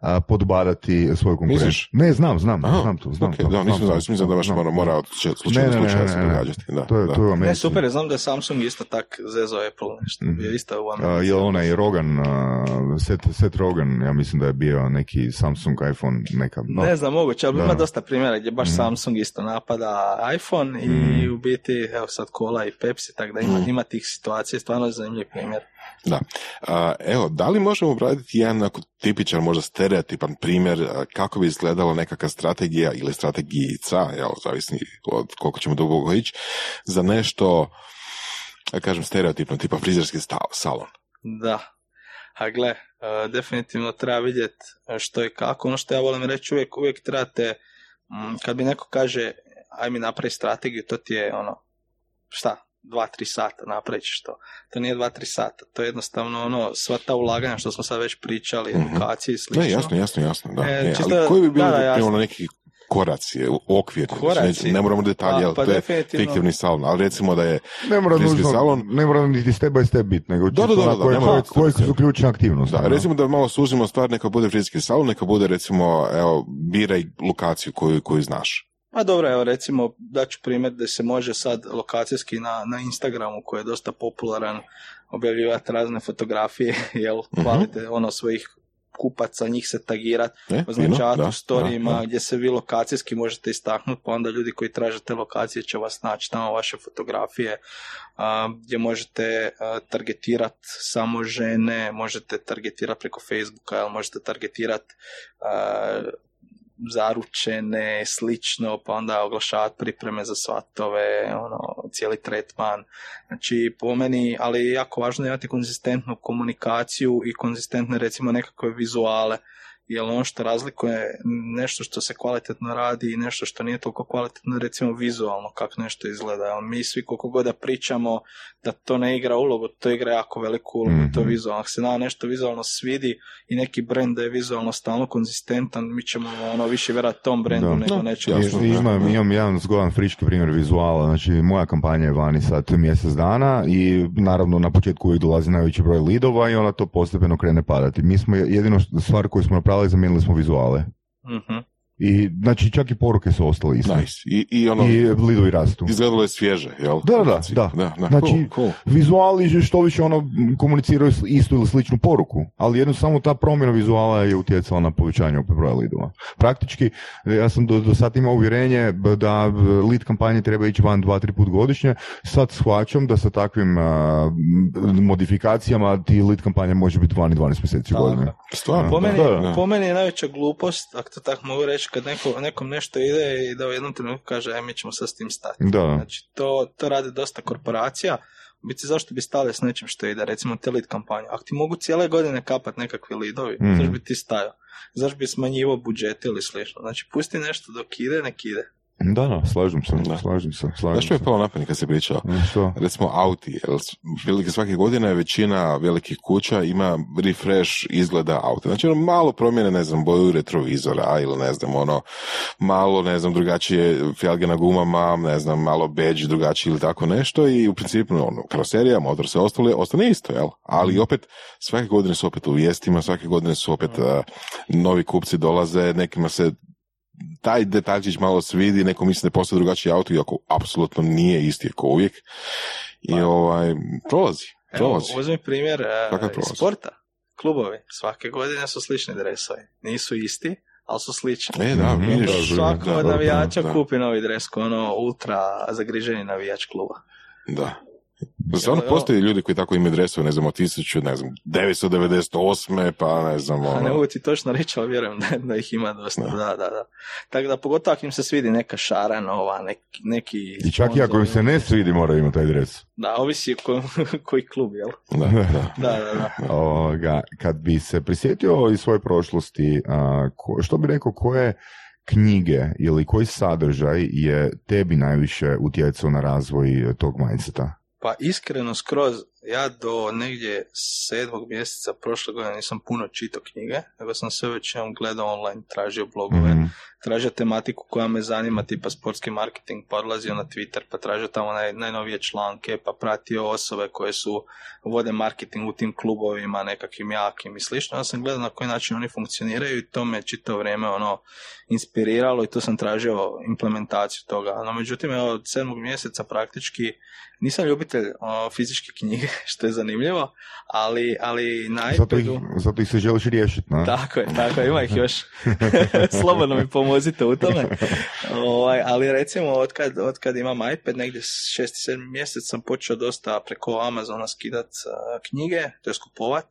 a, podbadati svoju konkurenciju. Misliš? Ne, znam, znam, Aha, znam to, znam ok, to. da, nisam znam znao, to, mislim da baš znam. mora, mora od slučaja slučaja ne, se ne, ne. događati. Da, To je, da. to je ne, super, je, znam da je Samsung isto tak zezo Apple nešto, Mhm. bio isto u A, Americi. je li onaj Rogan, a, Seth, Seth Rogan, ja mislim da je bio neki Samsung iPhone, neka... no. Ne znam, moguće, ali Da. ima dosta primjera gdje baš Mhm. Samsung isto napada iPhone i Mhm. u biti, evo sad Cola i Pepsi, tako da ima, Mhm. ima tih situacija, stvarno je zanimljiv primjer. Da. Evo, da li možemo obraditi jedan onako tipičan, možda stereotipan primjer kako bi izgledala nekakva strategija ili strategijica, jel, zavisni od koliko ćemo dugo ići, za nešto, da kažem, stereotipno, tipa frizerski salon. Da. A gle, e, definitivno treba vidjeti što i kako. Ono što ja volim reći, uvijek, uvijek trebate, kad mi neko kaže, aj mi napravi strategiju, to ti je ono, šta, dva, tri sata napravit ćeš to. Nije dva, tri sata, to je jednostavno ono, sva ta ulaganja što smo sad već pričali, Mhm. edukacije i slično. Ne, jasno, jasno, jasno, da. E, Ne, čisto- ali koji bi bili da, da, ono neki koraci, okvir, Koraci? ne, ne moramo detalje, Pa- jel, pa to je definitivno. fiktivni salon, ali recimo da je, Ne mora nužno, salon. ne mora niti step by step bit, nego Da, da, da, da, koje, nema- koje, koje su ključne aktivnosti. da, ono. recimo da malo suzimo stvar, neka bude frizerski salon, neka bude recimo, evo, biraj lokaciju koju, koju znaš. Pa dobro, evo recimo daću primjer da se može sad lokacijski na, na Instagramu koji je dosta popularan objavljivati razne fotografije, jel, Mhm. hvalite ono svojih kupaca, njih se tagirati, E, označavati u storijima da, da. gdje se vi lokacijski možete istaknuti, pa onda ljudi koji traže te lokacije će vas naći tamo vaše fotografije, a, gdje možete a, targetirati samo žene, možete targetirati preko Facebooka, ili možete targetirati zaručene, slično, pa onda oglašavati pripreme za svatove, ono, cijeli tretman. Znači, po meni, ali je jako važno imati konzistentnu komunikaciju i konzistentne, recimo, nekakve vizuale, jer ono što razlikuje nešto što se kvalitetno radi i nešto što nije toliko kvalitetno, recimo vizualno kako nešto izgleda. Jer mi svi koliko god da pričamo da to ne igra ulogu, to igra jako veliku ulogu, to Mhm. vizualno. Ako se nama nešto vizualno svidi i neki brend da je vizualno stalno konzistentan, mi ćemo ono više vjerati tom brendu Da. nego No, nečemu. Imam, imam jedan zgodan friški primjer vizuala, znači moja kampanja je vani sad mjesec dana i naravno na početku uvijek dolazi najveći broj lidova i onda to postepeno krene padati. Mi smo jedino stvar koju smo napravili, zamijenili smo vizuale. Mhm. I znači čak i poruke su ostale iste. Nice. I, i ono, I lidovi rastu. izgledalo je svježe, jel? Da, da, da. da, da. Znači, cool, cool. Vizuali što više ono komuniciraju istu ili sličnu poruku, ali jedno samo ta promjena vizuala je utjecala na povećanje opet broja lidova. Praktički, ja sam do, do sad imao uvjerenje da lead kampanje treba ići van dva, tri put godišnje, sad shvaćam da sa takvim a, m, modifikacijama ti lead kampanje može biti van i 12 mjeseci godini. Stvarno, Po meni, da. po meni je najveća glupost, ako to tako mogu reći, kad neko, nekom nešto ide i da u jednom trenutku kaže, aj mi ćemo sad s tim stati. Da, Znači, to, to radi dosta korporacija. U biti, zašto bi stali s nečim što ide, recimo te lead kampanje? Ako ti mogu cijele godine kapat nekakvi lidovi, Mhm. zašto bi ti stajao? Zašto bi smanjivo budžete ili slično? Znači, pusti nešto dok ide, nek ide. Da, da, slažem se, Da. slažem se, slažem Znaš što je palo na pamet kad si pričao? Što? Recimo auti, otprilike svake godine većina velikih kuća ima refresh izgleda auta. Znači ono malo promjene, ne znam, boju retrovizora ili ne znam, ono malo, ne znam, drugačije felge na gumama, ne znam, malo badge drugačiji ili tako nešto i u principu ono, karoserija, motor se ostale, ostane isto, jel? Ali opet svake godine su opet u vijestima, svake godine su opet uh, novi kupci dolaze, nekima se taj detaljčić malo svidi, neko misli da je postao drugačiji auto, iako apsolutno nije isti kao uvijek. I ovaj, prolazi, Evo, prolazi. uzmi primjer e, Kakav iz prolaz? sporta. Klubovi. Svake godine su slični dresovi. Nisu isti, ali su slični. E, da, Mhm. vidiš. Svako da, od da, navijača da, kupi novi dres, ono ultra zagriženi navijač kluba. Da. Stvarno Evo, postoje ljudi koji tako imaju dresove, ne znam, od 1000, ne znam, 998. pa ne znam, A ne ono. mogu ti točno reći, ali vjerujem da, da ih ima dosta. Da, da, da. Tako da pogotovo ako im se svidi neka šara nova, neki, neki I čak i ako im se ne svidi moraju imati taj dres. Da, ovisi ko, koji klub, jel? Da, da. Da, da, da. Ovoga, kad bi se prisjetio iz svoje prošlosti, a, ko- što bi rekao, koje knjige ili koji sadržaj je tebi najviše utjecao na razvoj tog mindseta? Pa iskreno skroz, ja do negdje sedmog mjeseca prošle godine nisam puno čitao knjige, nego sam sve većinom gledao online, tražio blogove, Mhm. tražio tematiku koja me zanima, tipa sportski marketing, pa odlazio na Twitter, pa tražio tamo naj, najnovije članke, pa pratio osobe koje su vode marketing u tim klubovima, nekakvim jakim i slično. Ja sam gledao na koji način oni funkcioniraju i to me čitavo vrijeme ono inspiriralo i tu sam tražio implementaciju toga. No međutim, evo, od sedmog mjeseca praktički nisam ljubitelj o, fizičke knjige, što je zanimljivo, ali, ali na Zato ih, iPadu... zato ih se želiš riješiti, na? Tako je, tako je, ima ih još. Slobodno mi pomozite u tome. Ovaj, ali recimo, otkad, otkad imam iPad, negdje 6-7 mjesec sam počeo dosta preko Amazona skidat knjige, to je kupovat,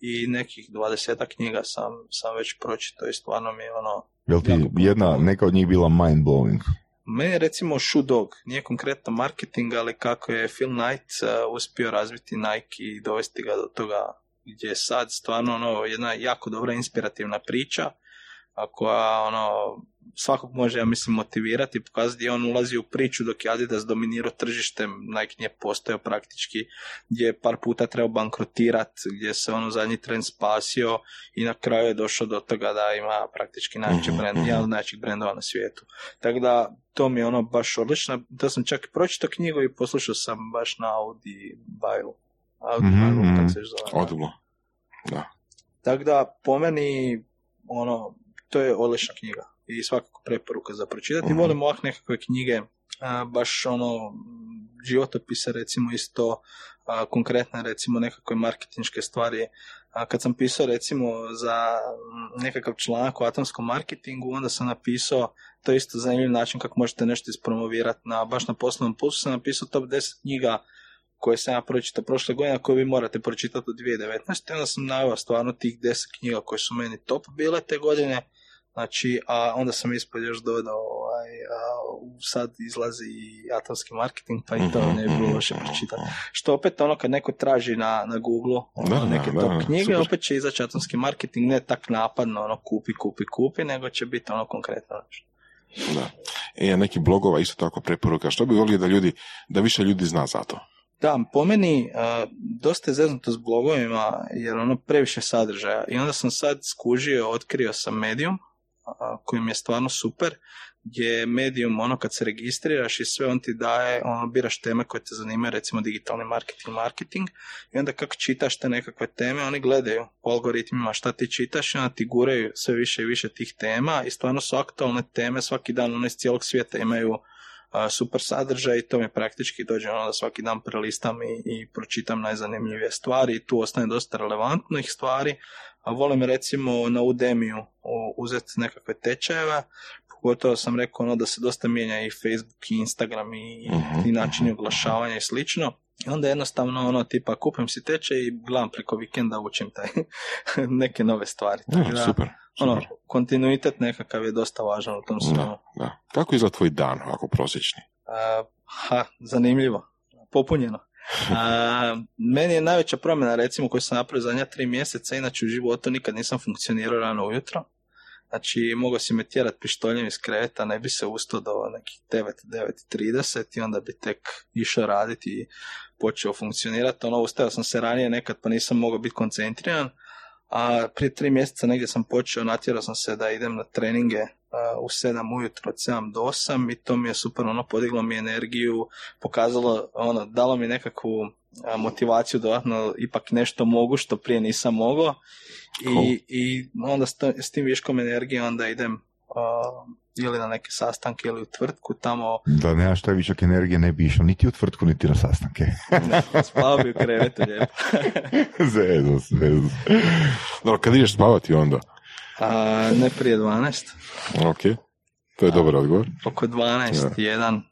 i nekih 20 knjiga sam, sam već pročitao i stvarno mi je ono... Jel ti jedna, neka od njih bila mind blowing? Je recimo Shoe Dog, nije konkretno marketing, ali kako je Phil Knight uh, uspio razviti Nike i dovesti ga do toga gdje je sad. Stvarno ono, jedna jako dobra inspirativna priča, koja ono, svakog može, ja mislim, motivirati i pokazati on ulazi u priču dok je Adidas dominirao tržištem, Nike nije postojao praktički, gdje je par puta trebao bankrotirat, gdje se ono zadnji trend spasio i na kraju je došao do toga da ima praktički najveći Mhm, brend, mhm. jedan od najvećih brendova na svijetu. Tako da, to mi je ono baš odlično. To sam čak i pročitao knjigu i poslušao sam baš na Audi Bible. Audi Mhm, Bible, mhm. kako se zove. Odlično. Tako da, po meni, ono, to je odlična knjiga i svakako preporuka za pročitati. Mhm. Volim ovak nekakve knjige, a, baš ono, životopise recimo isto a, konkretne recimo nekakve marketinške stvari. A kad sam pisao recimo za nekakav članak o atomskom marketingu, onda sam napisao, to je isto zanimljiv način kako možete nešto ispromovirati. Na, baš na poslovnom pulsu sam napisao top 10 knjiga koje sam ja pročitao prošle godine, koje vi morate pročitati u 2019. Onda sam naveo stvarno tih 10 knjiga koje su meni top bile te godine Znači, a onda sam ispod još dodao, ovaj, a, sad izlazi i atomski marketing, pa i to ne bi bilo loše pročitati. Što opet ono kad neko traži na, na Google ono, neke da, top knjige, super. opet će izaći atomski marketing, ne tak napadno, ono kupi, kupi, kupi, nego će biti ono konkretno nešto. Da. E, neki blogova isto tako preporuka. Što bi volio da ljudi, da više ljudi zna za to? Da, po meni uh, dosta je zeznuto s blogovima jer ono previše sadržaja i onda sam sad skužio, otkrio sam Medium, koji mi je stvarno super, gdje medium ono kad se registriraš i sve on ti daje, ono biraš teme koje te zanimaju, recimo digitalni marketing, marketing i onda kako čitaš te nekakve teme, oni gledaju po algoritmima šta ti čitaš i onda ti guraju sve više i više tih tema i stvarno su aktualne teme, svaki dan one iz cijelog svijeta imaju super sadržaj i to mi praktički dođe ono da svaki dan prelistam i, i pročitam najzanimljivije stvari i tu ostane dosta relevantnih stvari, a volim recimo na Udemiju uzeti nekakve tečajeve, pogotovo sam rekao ono da se dosta mijenja i Facebook i Instagram i, uh i načini oglašavanja i slično. I onda jednostavno ono tipa kupim si tečaj i gledam preko vikenda učim taj neke nove stvari. da, super. Ono, kontinuitet nekakav je dosta važan u tom svemu. Da, Kako izgleda tvoj dan, ako prosječni? ha, zanimljivo. Popunjeno. A, meni je najveća promjena recimo koju sam napravio zadnja tri mjeseca, inače u životu nikad nisam funkcionirao rano ujutro. Znači, mogao si me tjerat pištoljem iz kreveta, ne bi se ustao do nekih 9, 9.30 i onda bi tek išao raditi i počeo funkcionirati. Ono, ustao sam se ranije nekad pa nisam mogao biti koncentriran, a prije tri mjeseca negdje sam počeo, natjerao sam se da idem na treninge u 7 ujutro od 7 do 8 i to mi je super, ono, podiglo mi energiju, pokazalo, ono, dalo mi nekakvu motivaciju dodatno, ipak nešto mogu što prije nisam mogao i, i onda s tim viškom energije onda idem ili na neke sastanke ili u tvrtku tamo. Da nemaš taj višak energije ne bi išao niti u tvrtku niti na sastanke. spavao bi u krevetu lijepo. zezu, zezu. Dobro, kad ideš spavati onda? A, ne prije 12. Ok, to je dobar odgovor. Oko 12, ja. jedan,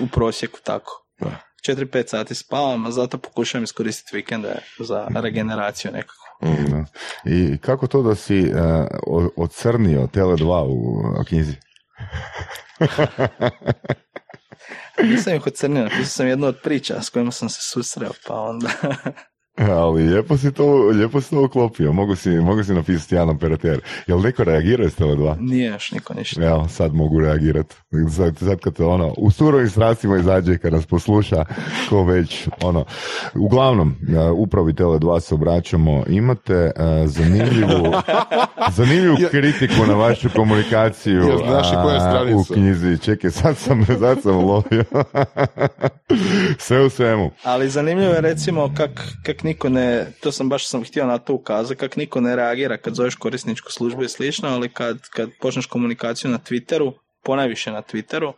u prosjeku tako. Da. 4-5 sati spavam, a zato pokušavam iskoristiti vikende za regeneraciju nekako. Mm, I kako to da si uh, ocrnio Tele2 u knjizi? Nisam ih ocrnio, napisao sam jednu od priča s kojima sam se susreo, pa onda... Ali lijepo si to, lijepo si to uklopio, mogu si, mogu si napisati jedan operater. Jel neko reagira iz Tele2? Nije još niko ništa. Evo, sad mogu reagirati. Sad, sad kad ono, u surovim strastima izađe kad nas posluša, ko već, ono. Uglavnom, upravi Tele2 se obraćamo, imate uh, zanimljivu, zanimljivu kritiku na vašu komunikaciju uh, u knjizi. Čekaj, sad sam, sad sam ulovio. Sve u svemu. Ali zanimljivo je recimo kak, kak niko ne, to sam baš sam htio na to ukazati, kak niko ne reagira kad zoveš korisničku službu i slično, ali kad, kad počneš komunikaciju na Twitteru, ponajviše na Twitteru,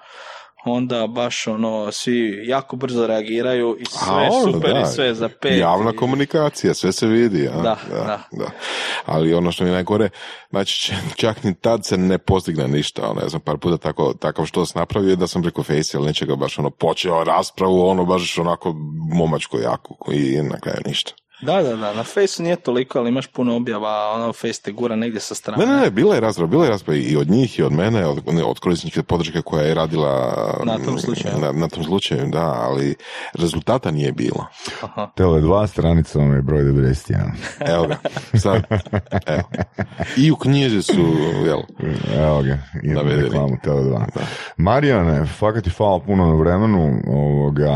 onda baš ono, svi jako brzo reagiraju i sve A, ono, super da, i sve za pet. Javna komunikacija, sve se vidi. A? Da, da, da, Ali ono što mi najgore, znači čak ni tad se ne postigne ništa. Ono, ja sam par puta tako, takav što sam napravio da sam preko Face ili nečega baš ono počeo raspravu, ono baš onako momačko jako i na kraju ništa. Da, da, da, na Faceu nije toliko, ali imaš puno objava, ono Face te gura negdje sa strane. Ne, ne, ne, bila je rasprava, bila je rasprava i od njih i od mene, od, od korisničke podrške koja je radila na tom slučaju. Na, na tom slučaju, da, ali rezultata nije bilo. Aha. Tele dva stranica vam je broj 91. evo ga, sad, evo. I u knjizi su, jel? Evo ga, imam reklamu Tele 2. Marijane, fakat ti hvala puno na vremenu, ovoga,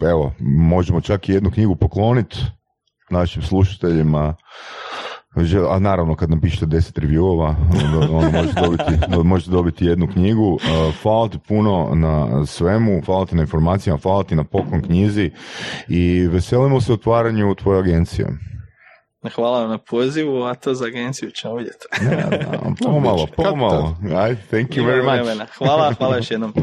evo, možemo čak i jednu knjigu pokloniti našim slušateljima a naravno kad napišete deset reviewova onda, možete, dobiti, možete dobiti jednu knjigu. Hvala ti puno na svemu, hvala ti na informacijama, hvala ti na poklon knjizi i veselimo se otvaranju tvoje agencije. Hvala vam na pozivu, a to za agenciju ćemo vidjeti. pomalo, pomalo. thank you very much. Hvala, hvala još jednom.